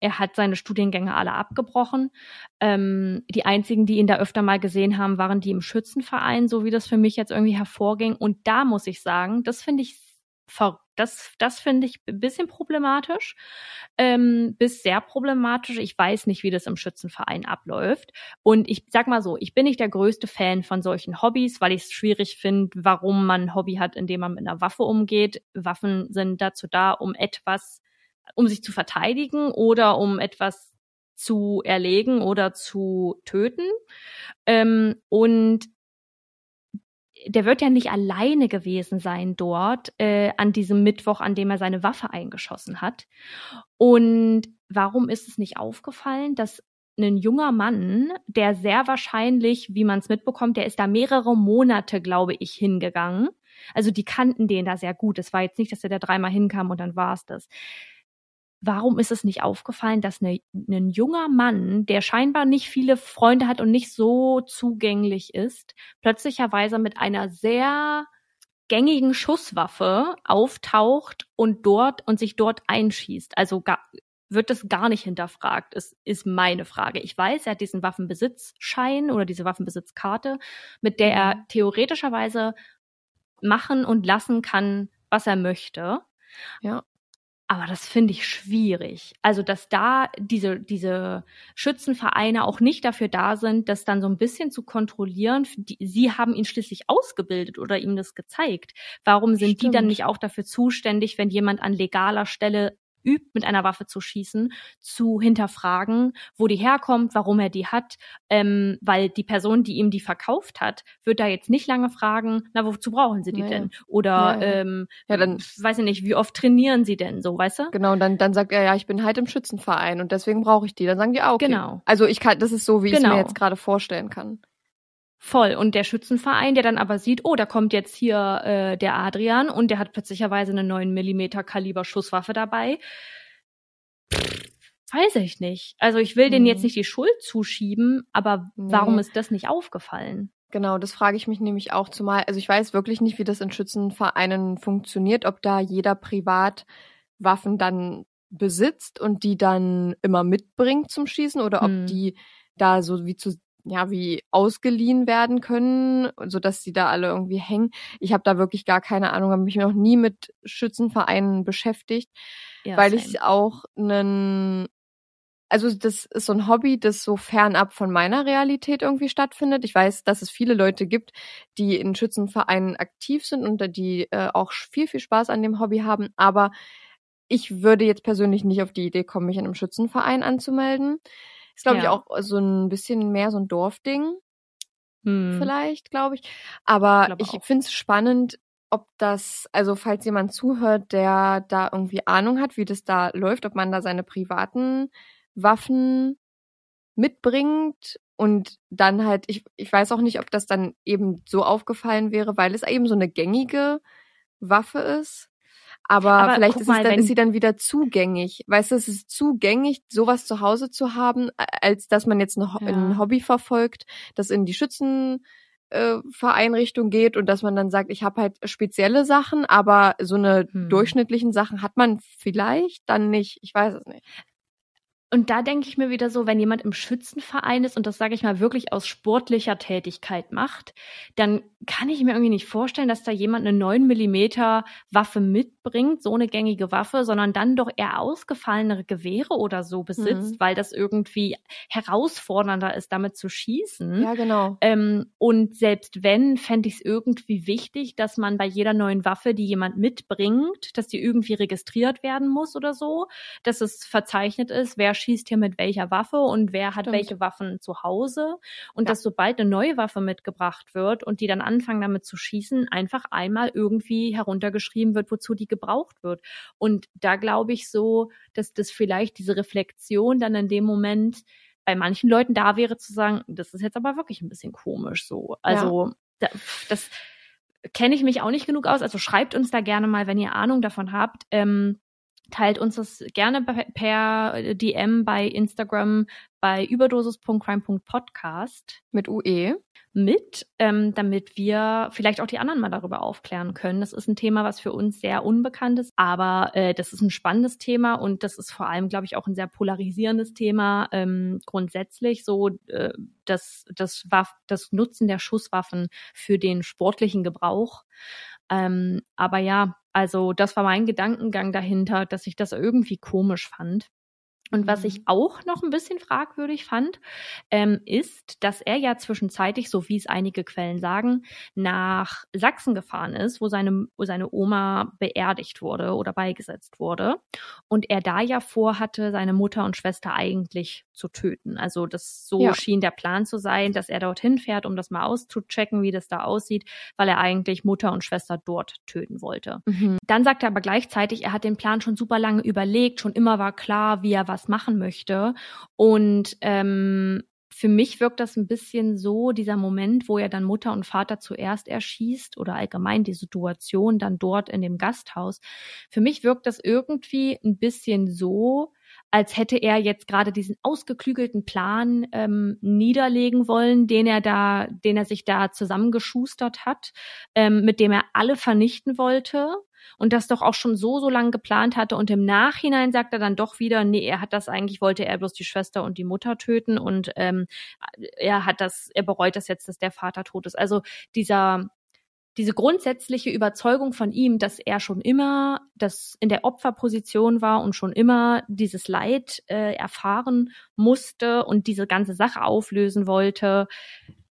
er hat seine Studiengänge alle abgebrochen. Ähm, die einzigen, die ihn da öfter mal gesehen haben, waren die im Schützenverein, so wie das für mich jetzt irgendwie hervorging. Und da muss ich sagen, das finde ich das, das finde ich ein bisschen problematisch, ähm, bis sehr problematisch. Ich weiß nicht, wie das im Schützenverein abläuft. Und ich sag mal so, ich bin nicht der größte Fan von solchen Hobbys, weil ich es schwierig finde, warum man ein Hobby hat, indem man mit einer Waffe umgeht. Waffen sind dazu da, um etwas, um sich zu verteidigen oder um etwas zu erlegen oder zu töten. Ähm, und der wird ja nicht alleine gewesen sein dort äh, an diesem Mittwoch, an dem er seine Waffe eingeschossen hat. Und warum ist es nicht aufgefallen, dass ein junger Mann, der sehr wahrscheinlich, wie man es mitbekommt, der ist da mehrere Monate, glaube ich, hingegangen. Also die kannten den da sehr gut. Es war jetzt nicht, dass er da dreimal hinkam und dann war es das warum ist es nicht aufgefallen, dass ne, ein junger Mann, der scheinbar nicht viele Freunde hat und nicht so zugänglich ist, plötzlicherweise mit einer sehr gängigen Schusswaffe auftaucht und dort und sich dort einschießt. Also gar, wird das gar nicht hinterfragt, ist, ist meine Frage. Ich weiß, er hat diesen Waffenbesitzschein oder diese Waffenbesitzkarte, mit der er mhm. theoretischerweise machen und lassen kann, was er möchte. Ja. Aber das finde ich schwierig. Also, dass da diese, diese Schützenvereine auch nicht dafür da sind, das dann so ein bisschen zu kontrollieren. Die, sie haben ihn schließlich ausgebildet oder ihm das gezeigt. Warum sind Stimmt. die dann nicht auch dafür zuständig, wenn jemand an legaler Stelle übt, mit einer Waffe zu schießen, zu hinterfragen, wo die herkommt, warum er die hat, ähm, weil die Person, die ihm die verkauft hat, wird da jetzt nicht lange fragen, na, wozu brauchen sie die naja. denn? Oder, ja, ja. Ähm, ja, dann, weiß ich nicht, wie oft trainieren sie denn so, weißt du? Genau, und dann, dann sagt er, ja, ich bin halt im Schützenverein und deswegen brauche ich die. Dann sagen die, ah, okay. Genau. Also ich kann, das ist so, wie genau. ich es mir jetzt gerade vorstellen kann. Voll. Und der Schützenverein, der dann aber sieht, oh, da kommt jetzt hier äh, der Adrian und der hat plötzlicherweise eine 9 Millimeter Kaliber Schusswaffe dabei. Pff, weiß ich nicht. Also ich will mhm. denen jetzt nicht die Schuld zuschieben, aber nee. warum ist das nicht aufgefallen? Genau, das frage ich mich nämlich auch zumal. Also ich weiß wirklich nicht, wie das in Schützenvereinen funktioniert, ob da jeder privat Waffen dann besitzt und die dann immer mitbringt zum Schießen oder ob hm. die da so wie zu ja, wie ausgeliehen werden können, so dass sie da alle irgendwie hängen. Ich habe da wirklich gar keine Ahnung, habe mich noch nie mit Schützenvereinen beschäftigt, ja, weil ich auch einen also das ist so ein Hobby, das so fernab von meiner Realität irgendwie stattfindet. Ich weiß, dass es viele Leute gibt, die in Schützenvereinen aktiv sind und die äh, auch viel, viel Spaß an dem Hobby haben. Aber ich würde jetzt persönlich nicht auf die Idee kommen, mich in einem Schützenverein anzumelden. Ist, glaube ja. ich, auch so ein bisschen mehr so ein Dorfding. Hm. Vielleicht, glaube ich. Aber ich, ich finde es spannend, ob das, also falls jemand zuhört, der da irgendwie Ahnung hat, wie das da läuft, ob man da seine privaten Waffen mitbringt und dann halt, ich, ich weiß auch nicht, ob das dann eben so aufgefallen wäre, weil es eben so eine gängige Waffe ist. Aber, aber vielleicht ist, mal, dann, ist sie dann wieder zugänglich. Weißt du, es ist zugänglich, sowas zu Hause zu haben, als dass man jetzt noch ja. ein Hobby verfolgt, das in die Schützenvereinrichtung äh, geht und dass man dann sagt, ich habe halt spezielle Sachen, aber so eine hm. durchschnittlichen Sachen hat man vielleicht dann nicht. Ich weiß es nicht. Und da denke ich mir wieder so, wenn jemand im Schützenverein ist und das sage ich mal wirklich aus sportlicher Tätigkeit macht, dann kann ich mir irgendwie nicht vorstellen, dass da jemand eine 9 Millimeter Waffe mitbringt, so eine gängige Waffe, sondern dann doch eher ausgefallenere Gewehre oder so besitzt, mhm. weil das irgendwie herausfordernder ist, damit zu schießen. Ja, genau. Ähm, und selbst wenn, fände ich es irgendwie wichtig, dass man bei jeder neuen Waffe, die jemand mitbringt, dass die irgendwie registriert werden muss oder so, dass es verzeichnet ist, wer schießt hier mit welcher Waffe und wer hat Stimmt. welche Waffen zu Hause. Und ja. dass sobald eine neue Waffe mitgebracht wird und die dann anfangen damit zu schießen, einfach einmal irgendwie heruntergeschrieben wird, wozu die gebraucht wird. Und da glaube ich so, dass das vielleicht diese Reflexion dann in dem Moment bei manchen Leuten da wäre zu sagen, das ist jetzt aber wirklich ein bisschen komisch so. Also ja. das, das kenne ich mich auch nicht genug aus. Also schreibt uns da gerne mal, wenn ihr Ahnung davon habt. Ähm, teilt uns das gerne per DM bei Instagram bei überdosis.crime.podcast mit UE mit, ähm, damit wir vielleicht auch die anderen mal darüber aufklären können. Das ist ein Thema, was für uns sehr unbekannt ist, aber äh, das ist ein spannendes Thema und das ist vor allem, glaube ich, auch ein sehr polarisierendes Thema ähm, grundsätzlich. So äh, das, das, das Nutzen der Schusswaffen für den sportlichen Gebrauch. Ähm, aber ja, also das war mein Gedankengang dahinter, dass ich das irgendwie komisch fand. Und was ich Mhm. auch noch ein bisschen fragwürdig fand, ähm, ist, dass er ja zwischenzeitlich, so wie es einige Quellen sagen, nach Sachsen gefahren ist, wo seine, wo seine Oma beerdigt wurde oder beigesetzt wurde. Und er da ja vorhatte, seine Mutter und Schwester eigentlich zu töten. Also das so Ja. schien der Plan zu sein, dass er dorthin fährt, um das mal auszuchecken, wie das da aussieht, weil er eigentlich Mutter und Schwester dort töten wollte. Mhm. Dann sagt er aber gleichzeitig, er hat den Plan schon super lange überlegt, schon immer war klar, wie er was machen möchte. Und ähm, für mich wirkt das ein bisschen so, dieser Moment, wo er dann Mutter und Vater zuerst erschießt oder allgemein die Situation dann dort in dem Gasthaus. Für mich wirkt das irgendwie ein bisschen so, als hätte er jetzt gerade diesen ausgeklügelten Plan ähm, niederlegen wollen, den er da, den er sich da zusammengeschustert hat, ähm, mit dem er alle vernichten wollte und das doch auch schon so, so lange geplant hatte und im Nachhinein sagt er dann doch wieder, nee, er hat das eigentlich, wollte er bloß die Schwester und die Mutter töten und ähm, er hat das, er bereut das jetzt, dass der Vater tot ist. Also dieser, diese grundsätzliche Überzeugung von ihm, dass er schon immer das in der Opferposition war und schon immer dieses Leid äh, erfahren musste und diese ganze Sache auflösen wollte,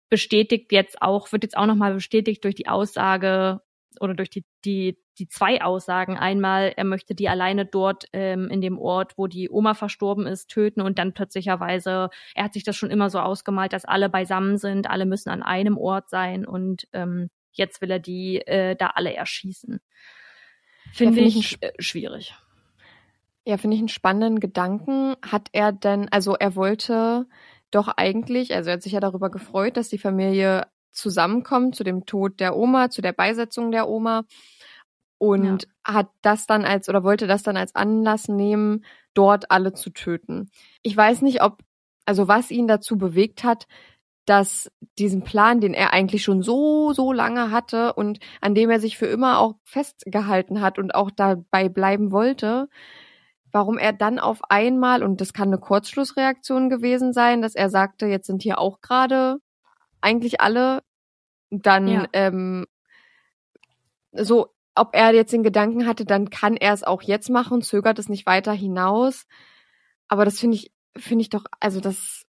bestätigt jetzt auch, wird jetzt auch nochmal bestätigt durch die Aussage oder durch die, die, die zwei Aussagen. Einmal, er möchte die alleine dort ähm, in dem Ort, wo die Oma verstorben ist, töten und dann plötzlicherweise, er hat sich das schon immer so ausgemalt, dass alle beisammen sind, alle müssen an einem Ort sein und ähm, jetzt will er die äh, da alle erschießen. Finde find ich ich äh, schwierig. Ja, finde ich einen spannenden Gedanken. Hat er denn, also er wollte doch eigentlich, also er hat sich ja darüber gefreut, dass die Familie zusammenkommt zu dem Tod der Oma, zu der Beisetzung der Oma und hat das dann als oder wollte das dann als Anlass nehmen, dort alle zu töten. Ich weiß nicht, ob also was ihn dazu bewegt hat, dass diesen Plan, den er eigentlich schon so so lange hatte und an dem er sich für immer auch festgehalten hat und auch dabei bleiben wollte, warum er dann auf einmal und das kann eine Kurzschlussreaktion gewesen sein, dass er sagte, jetzt sind hier auch gerade eigentlich alle dann Ja. ähm, so, ob er jetzt den Gedanken hatte, dann kann er es auch jetzt machen, zögert es nicht weiter hinaus. Aber das finde ich, finde ich doch, also das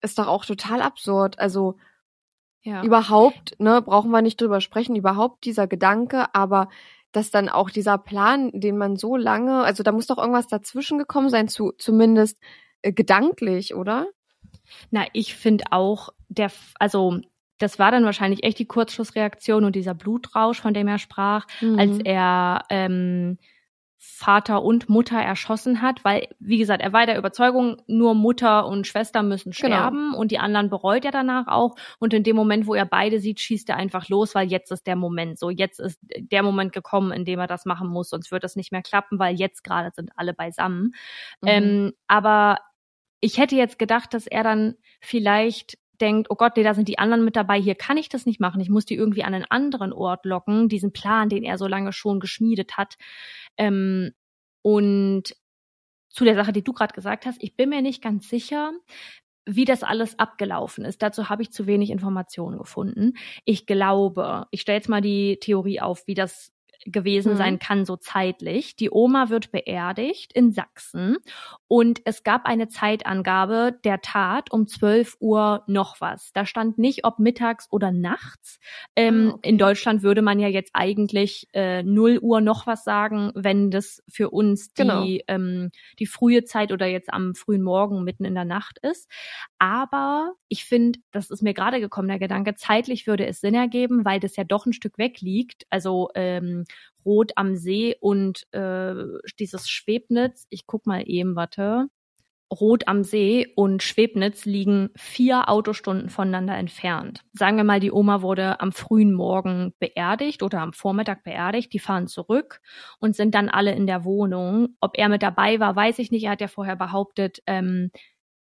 ist doch auch total absurd. Also Ja. überhaupt, ne, brauchen wir nicht drüber sprechen, überhaupt dieser Gedanke, aber dass dann auch dieser Plan, den man so lange, also da muss doch irgendwas dazwischen gekommen sein, zu, zumindest äh, gedanklich, oder? Na, ich finde auch, der, also das war dann wahrscheinlich echt die Kurzschlussreaktion und dieser Blutrausch, von dem er sprach, als Mhm. er ähm, Vater und Mutter erschossen hat, weil, wie gesagt, er war der Überzeugung, nur Mutter und Schwester müssen Genau. sterben und die anderen bereut er danach auch. Und in dem Moment, wo er beide sieht, schießt er einfach los, weil jetzt ist der Moment so. Jetzt ist der Moment gekommen, in dem er das machen muss, sonst wird das nicht mehr klappen, weil jetzt gerade sind alle beisammen. Mhm. Ähm, aber ich hätte jetzt gedacht, dass er dann vielleicht denkt, oh Gott, nee, da sind die anderen mit dabei, hier kann ich das nicht machen. Ich muss die irgendwie an einen anderen Ort locken, diesen Plan, den er so lange schon geschmiedet hat. Ähm, und zu der Sache, die du gerade gesagt hast, ich bin mir nicht ganz sicher, wie das alles abgelaufen ist. Dazu habe ich zu wenig Informationen gefunden. Ich glaube, ich stelle jetzt mal die Theorie auf, wie das gewesen Mhm. sein kann, so zeitlich. Die Oma wird beerdigt in Sachsen und es gab eine Zeitangabe der Tat um 12 Uhr noch was. Da stand nicht, ob mittags oder nachts. Ähm, Ah, okay. In Deutschland würde man ja jetzt eigentlich äh, 0 Uhr noch was sagen, wenn das für uns die, Genau. ähm, die frühe Zeit oder jetzt am frühen Morgen mitten in der Nacht ist. Aber ich finde, das ist mir gerade gekommen, der Gedanke, zeitlich würde es Sinn ergeben, weil das ja doch ein Stück weg liegt. Also ähm, Rot am See und äh, dieses Schwebnitz. Ich guck mal eben, warte. Rot am See und Schwebnitz liegen vier Autostunden voneinander entfernt. Sagen wir mal, die Oma wurde am frühen Morgen beerdigt oder am Vormittag beerdigt. Die fahren zurück und sind dann alle in der Wohnung. Ob er mit dabei war, weiß ich nicht. Er hat ja vorher behauptet, ähm,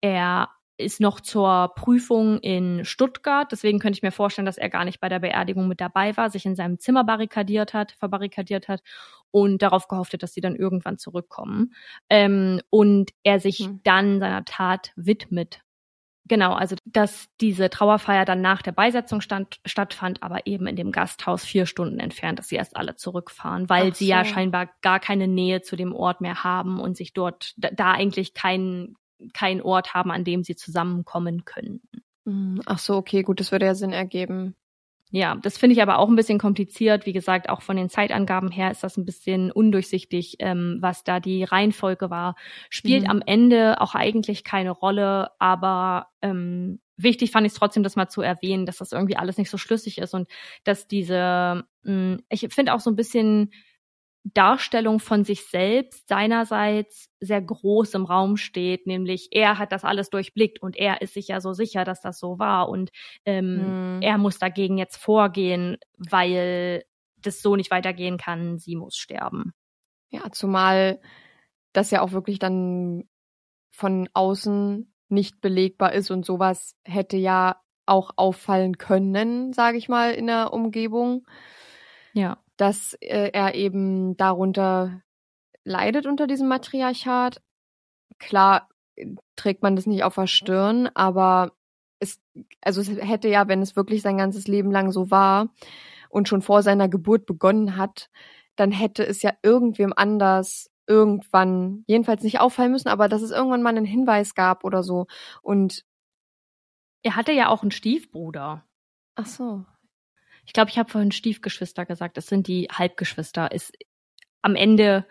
er ist noch zur Prüfung in Stuttgart. Deswegen könnte ich mir vorstellen, dass er gar nicht bei der Beerdigung mit dabei war, sich in seinem Zimmer barrikadiert hat, verbarrikadiert hat und darauf gehofft hat, dass sie dann irgendwann zurückkommen. Ähm, und er sich Hm. dann seiner Tat widmet. Genau, also dass diese Trauerfeier dann nach der Beisetzung stand, stattfand, aber eben in dem Gasthaus vier Stunden entfernt, dass sie erst alle zurückfahren, weil Ach sie ja so. scheinbar gar keine Nähe zu dem Ort mehr haben und sich dort da, da eigentlich keinen kein Ort haben, an dem sie zusammenkommen können. Hm, Ach so, okay, gut, das würde ja Sinn ergeben. Ja, das finde ich aber auch ein bisschen kompliziert. Wie gesagt, auch von den Zeitangaben her ist das ein bisschen undurchsichtig, ähm, was da die Reihenfolge war. Spielt Mhm. am Ende auch eigentlich keine Rolle, aber ähm, wichtig fand ich es trotzdem, das mal zu erwähnen, dass das irgendwie alles nicht so schlüssig ist und dass diese, mh, ich finde auch so ein bisschen Darstellung von sich selbst seinerseits sehr groß im Raum steht, nämlich er hat das alles durchblickt und er ist sich ja so sicher, dass das so war und ähm, Hm. er muss dagegen jetzt vorgehen, weil das so nicht weitergehen kann, sie muss sterben. Ja, zumal das ja auch wirklich dann von außen nicht belegbar ist und sowas hätte ja auch auffallen können, sage ich mal, in der Umgebung, Ja. Dass äh, er eben darunter leidet unter diesem Matriarchat. Klar äh, trägt man das nicht auf der Stirn, aber es, also es hätte ja, wenn es wirklich sein ganzes Leben lang so war und schon vor seiner Geburt begonnen hat, dann hätte es ja irgendwem anders irgendwann, jedenfalls nicht auffallen müssen, aber dass es irgendwann mal einen Hinweis gab oder so. Und Er hatte ja auch einen Stiefbruder. ach so. Ich glaube, ich habe vorhin Stiefgeschwister gesagt. Das sind die Halbgeschwister. Ist, am Ende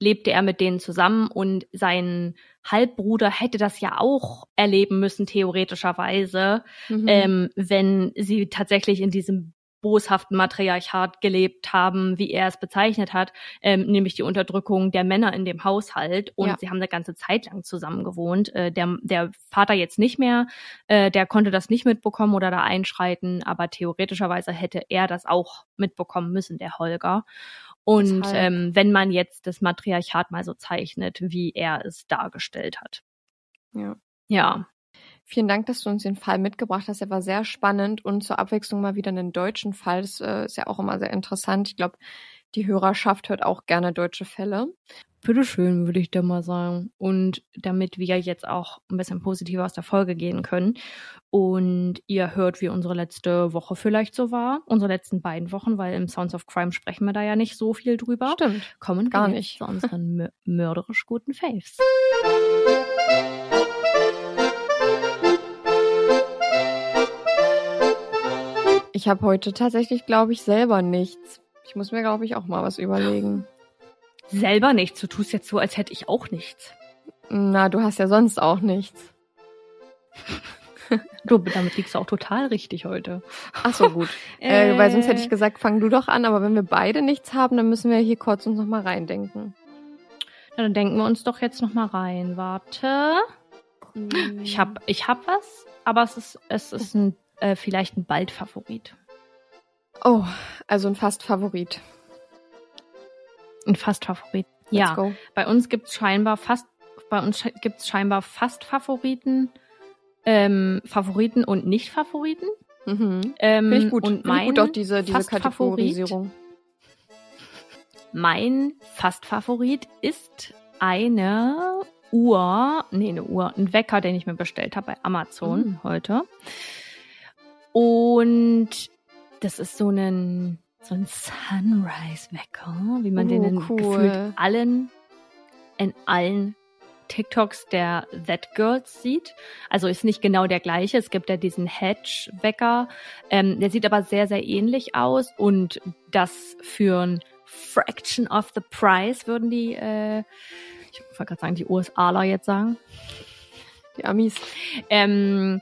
lebte er mit denen zusammen und sein Halbbruder hätte das ja auch erleben müssen, theoretischerweise, Mhm. ähm, wenn sie tatsächlich in diesem boshaften Matriarchat gelebt haben, wie er es bezeichnet hat, ähm, nämlich die Unterdrückung der Männer in dem Haushalt. Und Ja. sie haben eine ganze Zeit lang zusammen gewohnt. Äh, der, der Vater jetzt nicht mehr, äh, der konnte das nicht mitbekommen oder da einschreiten, aber theoretischerweise hätte er das auch mitbekommen müssen, der Holger. Und Deshalb. ähm, wenn man jetzt das Matriarchat mal so zeichnet, wie er es dargestellt hat. Ja. Ja, Vielen Dank, dass du uns den Fall mitgebracht hast. Er war sehr spannend und zur Abwechslung mal wieder einen deutschen Fall. Das äh, ist ja auch immer sehr interessant. Ich glaube, die Hörerschaft hört auch gerne deutsche Fälle. Bitteschön, würde ich da mal sagen. Und damit wir jetzt auch ein bisschen positiver aus der Folge gehen können und ihr hört, wie unsere letzte Woche vielleicht so war, unsere letzten beiden Wochen, weil im Sounds of Crime sprechen wir da ja nicht so viel drüber, Stimmt. kommen gar nicht. zu unseren mö- mörderisch guten Faves. Ich habe heute tatsächlich, glaube ich, selber nichts. Ich muss mir, glaube ich, auch mal was überlegen. Selber nichts, du tust jetzt so, als hätte ich auch nichts. Na, du hast ja sonst auch nichts. Du, damit liegst du auch total richtig heute. Ach so, gut. äh, weil sonst hätte ich gesagt, fang du doch an, aber wenn wir beide nichts haben, dann müssen wir hier kurz uns noch mal reindenken. Na, dann denken wir uns doch jetzt noch mal rein. Warte. Ich hab, ich hab was, aber es ist, es ist ein, äh, vielleicht ein Bald-Favorit. Oh, also ein Fast-Favorit. Ein Fast-Favorit. Ja, go. bei uns gibt's scheinbar fast, bei uns gibt's scheinbar fast Favoriten, ähm, Favoriten und Nicht-Favoriten. Mhm. Ähm, Finde ich gut. Und Finde mein ich gut auch diese, diese Kategorisierung. Mein Fast-Favorit ist eine Uhr, nee, eine Uhr, ein Wecker, den ich mir bestellt habe bei Amazon Mhm. heute. Und das ist so ein, so ein Sunrise-Wecker, wie man den Oh, in cool. gefühlt allen, in allen TikToks der That Girls sieht. Also ist nicht genau der gleiche. Es gibt ja diesen Hedge-Wecker. Ähm, der sieht aber sehr, sehr ähnlich aus und das für ein Fraction of the Price würden die, äh, ich wollte gerade sagen, die USAler jetzt sagen. Die Amis. Ähm,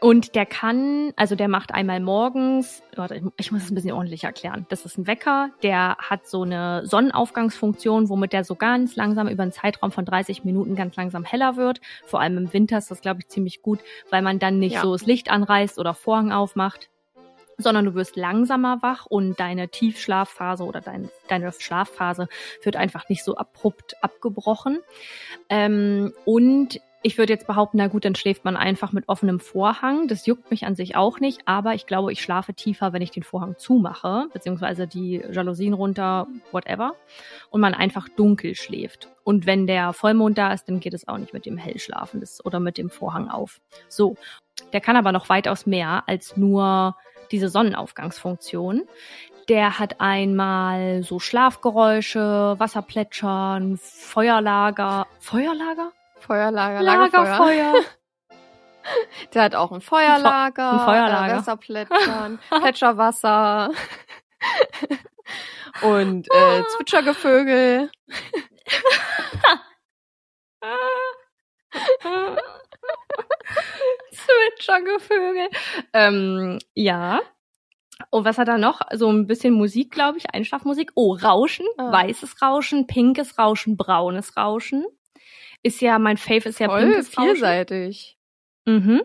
und der kann, also der macht einmal morgens, warte, ich, muss es ein bisschen ordentlich erklären. Das ist ein Wecker, der hat so eine Sonnenaufgangsfunktion, womit der so ganz langsam über einen Zeitraum von 30 Minuten ganz langsam heller wird. Vor allem im Winter ist das, glaube ich, ziemlich gut, weil man dann nicht Ja. so das Licht anreißt oder Vorhang aufmacht sondern du wirst langsamer wach und deine Tiefschlafphase oder dein, deine Schlafphase wird einfach nicht so abrupt abgebrochen. Ähm, und Ich würde jetzt behaupten, na gut, dann schläft man einfach mit offenem Vorhang. Das juckt mich an sich auch nicht, aber ich glaube, ich schlafe tiefer, wenn ich den Vorhang zumache, beziehungsweise die Jalousien runter, whatever, und man einfach dunkel schläft. Und wenn der Vollmond da ist, dann geht es auch nicht mit dem Hellschlafen das, oder mit dem Vorhang auf. So. Der kann aber noch weitaus mehr als nur diese Sonnenaufgangsfunktion. Der hat einmal so Schlafgeräusche, Wasserplätschern, Feuerlager. Feuerlager? Feuerlager, Lagerfeuer. Lagerfeuer. Der hat auch ein Feuerlager, ein Feuerlager. äh, Wasserplätschern, Plätscherwasser und äh, Zwitschergevögel. Zwitschergevögel. Ähm, ja. Und was hat er noch? So ein bisschen Musik, glaube ich, Einschlafmusik. Oh, Rauschen, Ah. weißes Rauschen, pinkes Rauschen, braunes Rauschen. Ist ja, mein Fave ist ja Voll vielseitig. Mhm.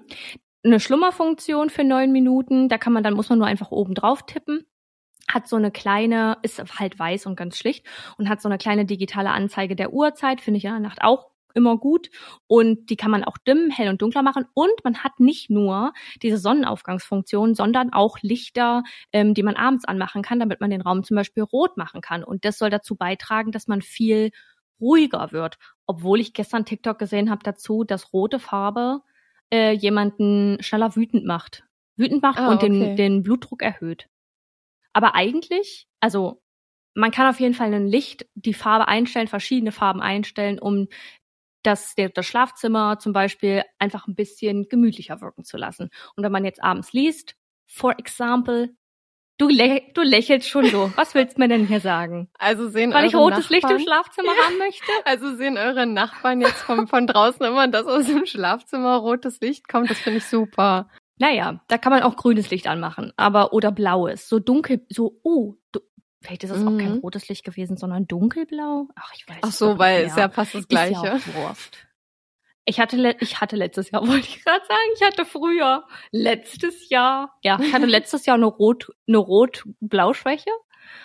Eine Schlummerfunktion für neun Minuten. Da kann man dann, muss man nur einfach oben drauf tippen. Hat so eine kleine, ist halt weiß und ganz schlicht und hat so eine kleine digitale Anzeige der Uhrzeit, finde ich in der Nacht auch immer gut. Und die kann man auch dimmen, hell und dunkler machen. Und man hat nicht nur diese Sonnenaufgangsfunktion, sondern auch Lichter, ähm, die man abends anmachen kann, damit man den Raum zum Beispiel rot machen kann. Und das soll dazu beitragen, dass man viel ruhiger wird. Obwohl ich gestern TikTok gesehen habe dazu, dass rote Farbe äh, jemanden schneller wütend macht. Wütend macht Ah, und den, okay. den Blutdruck erhöht. Aber eigentlich, also man kann auf jeden Fall ein Licht, die Farbe einstellen, verschiedene Farben einstellen, um das, das Schlafzimmer zum Beispiel einfach ein bisschen gemütlicher wirken zu lassen. Und wenn man jetzt abends liest, for example, du, lä du lächelst schon so. Was willst du mir denn hier sagen? Also sehen Weil ich rotes Licht im Nachbarn- Schlafzimmer haben möchte? Also sehen eure Nachbarn jetzt von, von draußen immer, dass aus dem Schlafzimmer rotes Licht kommt. Das finde ich super. Naja, da kann man auch grünes Licht anmachen, aber oder blaues. So dunkel, so, oh, du, vielleicht ist es auch kein Mhm. rotes Licht gewesen, sondern dunkelblau. Ach, ich weiß Ach es so, weil ist ja fast das Ist ja Gleiche. auch Wurst. Ich hatte, ich hatte letztes Jahr, wollte ich gerade sagen, ich hatte früher, letztes Jahr, ja, ich hatte letztes Jahr eine Rot, eine Rot-Blau-Schwäche.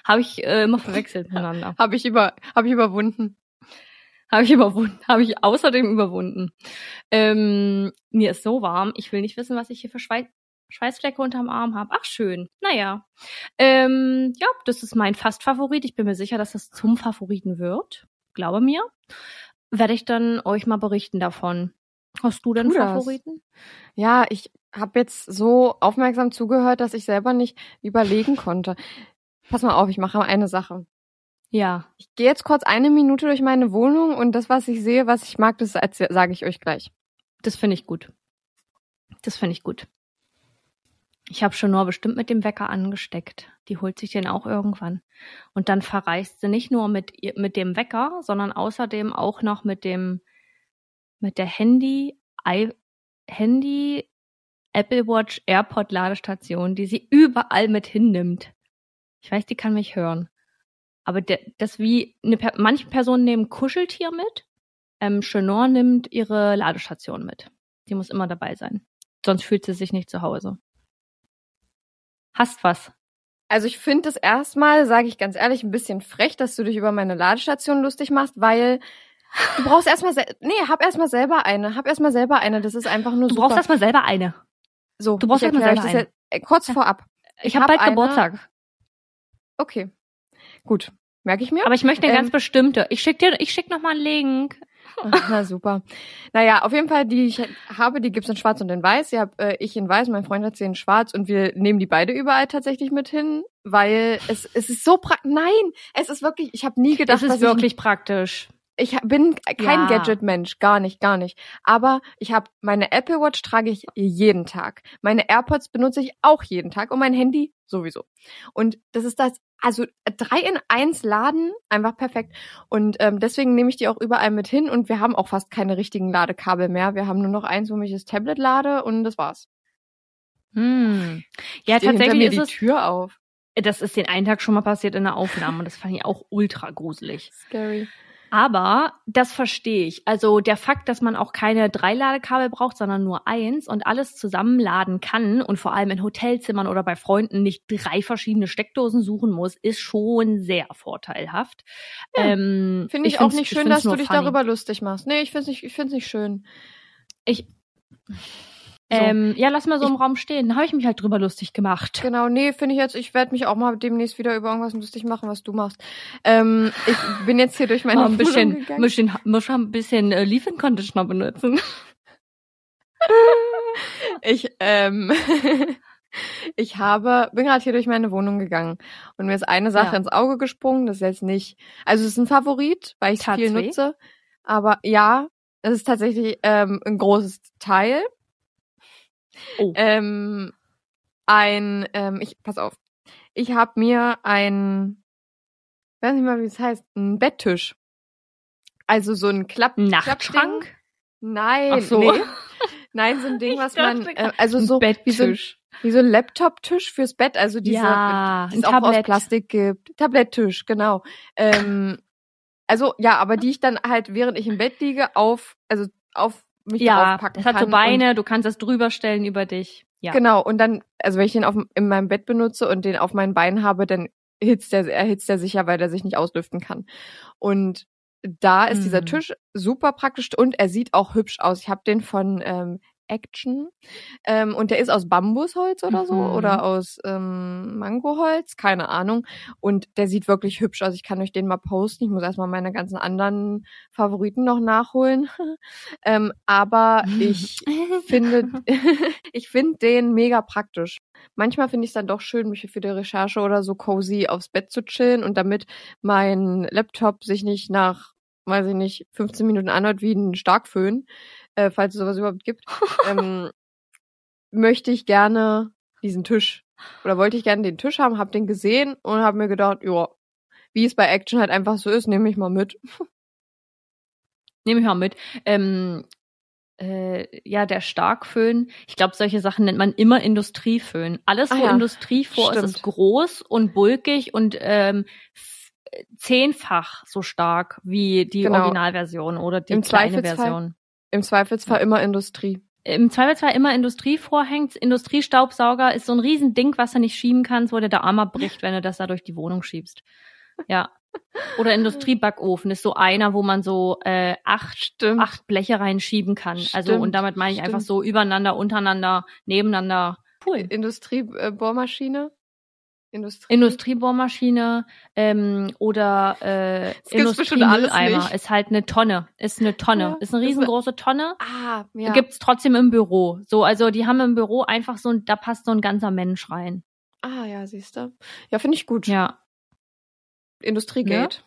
Habe ich äh, immer verwechselt miteinander. Habe ich über, habe ich überwunden. Habe ich überwunden, habe ich außerdem überwunden. Ähm, mir ist so warm, ich will nicht wissen, was ich hier für Schweiß Schweißflecke unterm Arm habe. Ach schön, naja. Ähm, ja, das ist mein Fast-Favorit. Ich bin mir sicher, dass das zum Favoriten wird. Glaube mir. Werde ich dann euch mal berichten davon. Hast du denn das. Favoriten? Ja, ich habe jetzt so aufmerksam zugehört, dass ich selber nicht überlegen konnte. Pass mal auf, ich mache mal eine Sache. Ja. Ich gehe jetzt kurz eine Minute durch meine Wohnung und das, was ich sehe, was ich mag, das sage ich euch gleich. Das finde ich gut. Das finde ich gut. Ich habe schon nur bestimmt mit dem Wecker angesteckt. Die holt sich den auch irgendwann. Und dann verreist sie nicht nur mit, mit dem Wecker, sondern außerdem auch noch mit dem, mit der Handy, I, Handy, Apple Watch, AirPod Ladestation, die sie überall mit hinnimmt. Ich weiß, die kann mich hören. Aber der, das wie, eine, manche Personen nehmen Kuscheltier mit, ähm, Chenor nimmt ihre Ladestation mit. Die muss immer dabei sein. Sonst fühlt sie sich nicht zu Hause. Hast was? Also ich finde es erstmal, sage ich ganz ehrlich, ein bisschen frech, dass du dich über meine Ladestation lustig machst, weil du brauchst erstmal, nee, hab erstmal selber eine, hab erstmal selber eine. Das ist einfach nur Du super. brauchst erstmal selber eine. so, du brauchst ich erstmal selber jetzt, äh, kurz vorab. Ich, habe hab bald eine- Geburtstag. Okay, gut, merke ich mir. Aber ich möchte eine Ähm, ganz bestimmte. Ich schick dir, ich schick noch mal einen Link. Na super. Naja, auf jeden Fall, die ich habe, die gibt's in Schwarz und in Weiß. Die hab äh, ich in Weiß, mein Freund hat sie in Schwarz und wir nehmen die beide überall tatsächlich mit hin, weil es es ist so praktisch. Nein, es ist wirklich. Ich habe nie gedacht, dass ist wirklich praktisch. Ich, ich bin kein Ja. Gadget-Mensch, gar nicht, gar nicht. Aber ich habe meine Apple Watch trage ich jeden Tag. Meine AirPods benutze ich auch jeden Tag und mein Handy sowieso. Und das ist das. Also drei in eins laden, einfach perfekt. Und ähm, deswegen nehme ich die auch überall mit hin und wir haben auch fast keine richtigen Ladekabel mehr. Wir haben nur noch eins, womit ich das Tablet lade und das war's. Hm. Ja, hinter tatsächlich mir ist die es. Tür auf. Das ist den einen Tag schon mal passiert in der Aufnahme und das fand ich auch ultra gruselig. Scary. Aber das verstehe ich. Also der Fakt, dass man auch keine drei Ladekabel braucht, sondern nur eins und alles zusammenladen kann und vor allem in Hotelzimmern oder bei Freunden nicht drei verschiedene Steckdosen suchen muss, ist schon sehr vorteilhaft. Ja, ähm, Finde ich, auch find's- nicht schön, dass du dich funny. darüber lustig machst. Nee, ich finde es nicht, ich find's nicht schön. Ich. Ähm, ja, lass mal so im Raum stehen. Da habe ich mich halt drüber lustig gemacht. Genau, nee, finde ich jetzt, ich werde mich auch mal demnächst wieder über irgendwas lustig machen, was du machst. Ähm, ich bin jetzt hier durch meine Mal ein bisschen, Wohnung gegangen. bisschen, muss ein bisschen äh, Leave-In Conditioner benutzen. Ich, ähm, ich habe, bin gerade hier durch meine Wohnung gegangen und mir ist eine Sache Ja. ins Auge gesprungen, das ist jetzt nicht, also es ist ein Favorit, weil ich es viel nutze, aber ja, es ist tatsächlich ähm, ein großes Teil. Oh. Ähm, ein, ähm, ich, pass auf, ich habe mir ein, weiß nicht mal, wie es heißt, ein Betttisch. Also so ein Klapp, Klappding. Nachtschrank? Nein, Ach so. nee. Nein, so ein Ding, was man, äh, also so wie so, ein- Betttisch. wie so ein Laptop-Tisch fürs Bett, also diese, Ja, die es auch aus. Plastik gibt. Tabletttisch, genau. Ähm, also ja, aber die ich dann halt, während ich im Bett liege, auf, also auf mich Ja, draufpacken das hat kann. so Beine, du kannst das drüber stellen über dich. Ja. Genau, und dann, also wenn ich den auf, in meinem Bett benutze und den auf meinen Beinen habe, dann hitzt der, erhitzt der sicher, weil der sich nicht auslüften kann. Und da ist dieser Mhm. Tisch super praktisch und er sieht auch hübsch aus. Ich habe den von ähm, Action ähm, und der ist aus Bambusholz oder so Mhm. oder aus ähm, Mangoholz, keine Ahnung. Und der sieht wirklich hübsch aus. Ich kann euch den mal posten. Ich muss erstmal meine ganzen anderen Favoriten noch nachholen. ähm, aber ich finde, ich finde den mega praktisch. Manchmal finde ich es dann doch schön, mich für die Recherche oder so cozy aufs Bett zu chillen und damit mein Laptop sich nicht nach, weiß ich nicht, 15 Minuten anhört wie ein Starkföhn, äh, falls es sowas überhaupt gibt, ähm, möchte ich gerne diesen Tisch oder wollte ich gerne den Tisch haben, habe den gesehen und habe mir gedacht, ja, wie es bei Action halt einfach so ist, nehme ich mal mit. Nehme ich mal mit. Ähm, äh, ja, der Starkföhn. Ich glaube, solche Sachen nennt man immer Industrieföhn. Alles, Ah wo ja, Industrie vor ist, stimmt. ist groß und bulkig und ähm, zehnfach so stark wie die Genau. Originalversion oder die Im kleine Zweifelsfall- Version. Im Zweifelsfall immer Industrie. Im Zweifelsfall immer Industrie vorhängt. Industriestaubsauger ist so ein Riesending, was du nicht schieben kannst, wo dir der Arm abbricht, wenn du das da durch die Wohnung schiebst. Ja. Oder Industriebackofen ist so einer, wo man so äh, acht Stimmt. acht Bleche reinschieben kann. also und Stimmt, damit meine ich einfach stimmt. so übereinander, untereinander, nebeneinander. Cool. Industriebohrmaschine. Industrie. Industriebohrmaschine ähm, oder äh, Industriemülleimer ist halt eine Tonne. Ist eine Tonne. Ja, ist eine riesengroße Tonne. Ah, ja. Gibt's trotzdem im Büro. So, also die haben im Büro einfach so ein, da passt so ein ganzer Mensch rein. ah, ja, siehst du. Ja, finde ich gut. Ja. Industriegate.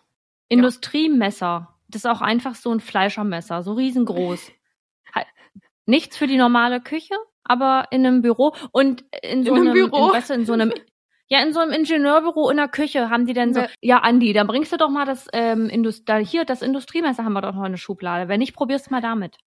Industriemesser. Das ist auch einfach so ein Fleischermesser, so riesengroß. Nichts für die normale Küche, aber in einem Büro und in so In einem einem, Büro? In, weißt du, in so einem ja, in so einem Ingenieurbüro in der Küche haben die denn so, Ne. ja, Andi, dann bringst du doch mal das, ähm, Indust da, hier, das Industriemesser haben wir doch noch in der Schublade. Wenn nicht, probier's mal damit.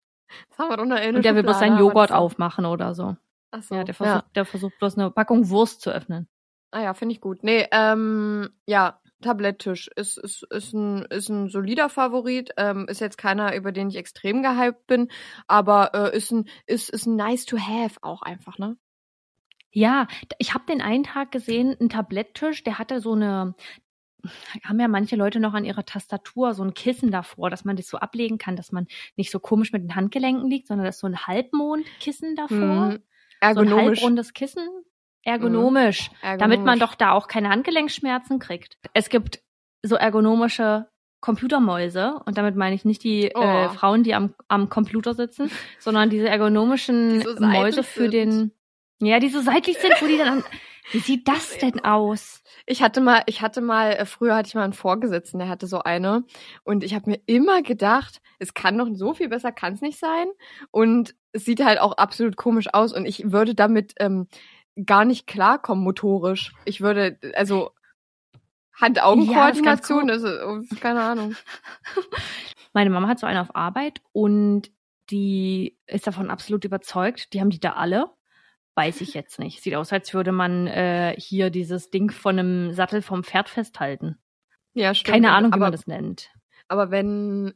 Das haben wir doch noch in Und der will bloß seinen Joghurt aufmachen oder so. Ach so. Ja, der versucht, der versucht bloß eine Packung Wurst zu öffnen. Ah ja, finde ich gut. Nee, ähm, ja, Tabletttisch ist, ist, ist, ein, ist ein solider Favorit. Ähm, ist jetzt keiner, über den ich extrem gehypt bin, aber äh, ist ein, ist, ist ein nice to have auch einfach, ne? Ja, ich habe den einen Tag gesehen, einen Tabletttisch, der hatte so eine, haben ja manche Leute noch an ihrer Tastatur so ein Kissen davor, dass man das so ablegen kann, dass man nicht so komisch mit den Handgelenken liegt, sondern das ist so ein Halbmondkissen davor. Mhm. So ein Ergonomisch. halbrundes Kissen. Ergonomisch. Damit man Ergonomisch. doch da auch keine Handgelenkschmerzen kriegt. Es gibt so ergonomische Computermäuse und damit meine ich nicht die Oh. äh, Frauen, die am, am Computer sitzen, sondern diese ergonomischen Die so Mäuse für sind. den, ja, die so seitlich sind, wo die dann, an, wie sieht das denn aus? Ich hatte mal, ich hatte mal, äh, früher hatte ich mal einen Vorgesetzten, der hatte so eine. Und ich habe mir immer gedacht, es kann doch so viel besser, kann es nicht sein. Und es sieht halt auch absolut komisch aus. Und ich würde damit ähm, gar nicht klarkommen, motorisch. Ich würde, also Hand-Augen-Koordination, Ja, das ist, oh, keine Ahnung. Meine Mama hat so eine auf Arbeit und die ist davon absolut überzeugt. Die haben die da alle. Weiß ich jetzt nicht. Sieht aus, als würde man äh, hier dieses Ding von einem Sattel vom Pferd festhalten. Ja, stimmt. Keine Ahnung, wie aber, man das nennt. Aber wenn,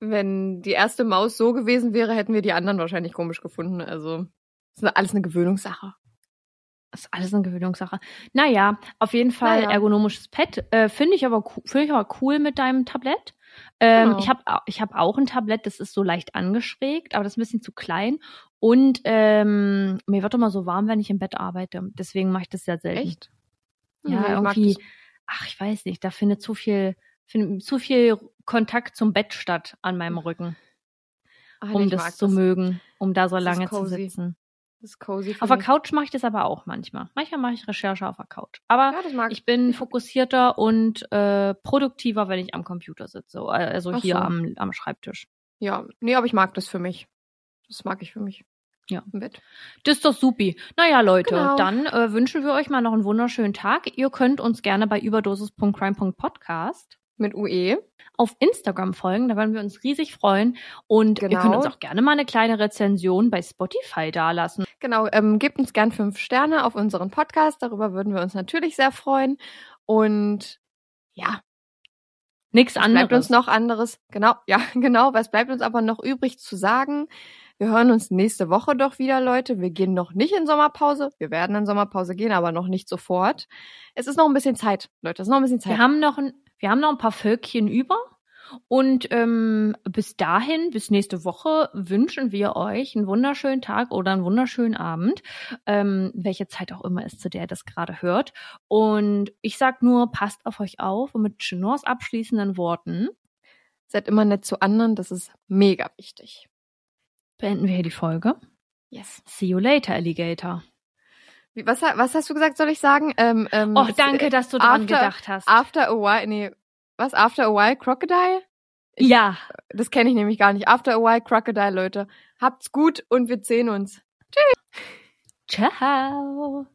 wenn die erste Maus so gewesen wäre, hätten wir die anderen wahrscheinlich komisch gefunden. Also, ist alles eine Gewöhnungssache. Das ist alles eine Gewöhnungssache. Naja, auf jeden Fall Naja. ergonomisches Pad. Äh, Finde ich, aber finde ich aber cool mit deinem Tablett. Ähm, Genau. Ich habe ich hab auch ein Tablett, das ist so leicht angeschrägt, aber das ist ein bisschen zu klein. Und ähm, mir wird immer so warm, wenn ich im Bett arbeite. Deswegen mache ich das sehr selten. Echt? Ja, mag irgendwie, das. ach, ich weiß nicht, da findet zu viel, findet zu viel Kontakt zum Bett statt an meinem Rücken, nee, um das mag zu mögen, um da so Das lange zu sitzen. Das ist cozy. Auf der. Couch mache ich das aber auch manchmal. Manchmal mache ich Recherche auf der Couch. Aber Ja, ich bin fokussierter und äh, produktiver, wenn ich am Computer sitze. Also Ach hier so. am, am Schreibtisch. Ja, nee, aber ich mag das für mich. Das mag ich für mich. Ja. Im Bett. Das ist doch supi. Naja, Leute, Genau. dann äh, wünschen wir euch mal noch einen wunderschönen Tag. Ihr könnt uns gerne bei überdosis.crime.podcast Mit UE. auf Instagram folgen. Da würden wir uns riesig freuen. Und ihr Genau. könnt uns auch gerne mal eine kleine Rezension bei Spotify dalassen. Genau, ähm, gebt uns gern fünf Sterne auf unseren Podcast. Darüber würden wir uns natürlich sehr freuen. Und ja, Nichts anderes. bleibt uns noch anderes? Genau, ja, genau. Was bleibt uns aber noch übrig zu sagen? Wir hören uns nächste Woche doch wieder, Leute. Wir gehen noch nicht in Sommerpause. Wir werden in Sommerpause gehen, aber noch nicht sofort. Es ist noch ein bisschen Zeit, Leute. Es ist noch ein bisschen Zeit. Wir haben noch ein, wir haben noch ein paar Völkchen über. Und ähm, bis dahin, bis nächste Woche, wünschen wir euch einen wunderschönen Tag oder einen wunderschönen Abend, ähm, welche Zeit auch immer ist, zu der ihr das gerade hört. Und ich sag nur, passt auf euch auf und mit Chenors abschließenden Worten Seid immer nett zu anderen. Das ist mega wichtig. beenden wir hier die Folge. Yes. See you later, Alligator. Was, was hast du gesagt, soll ich sagen? Ähm, ähm, Oh, danke, dass du dran after- gedacht hast. After a while, nee, was? After a while Crocodile? ja, Das kenne ich nämlich gar nicht. After a while Crocodile, Leute. Habt's gut und wir sehen uns. ciao.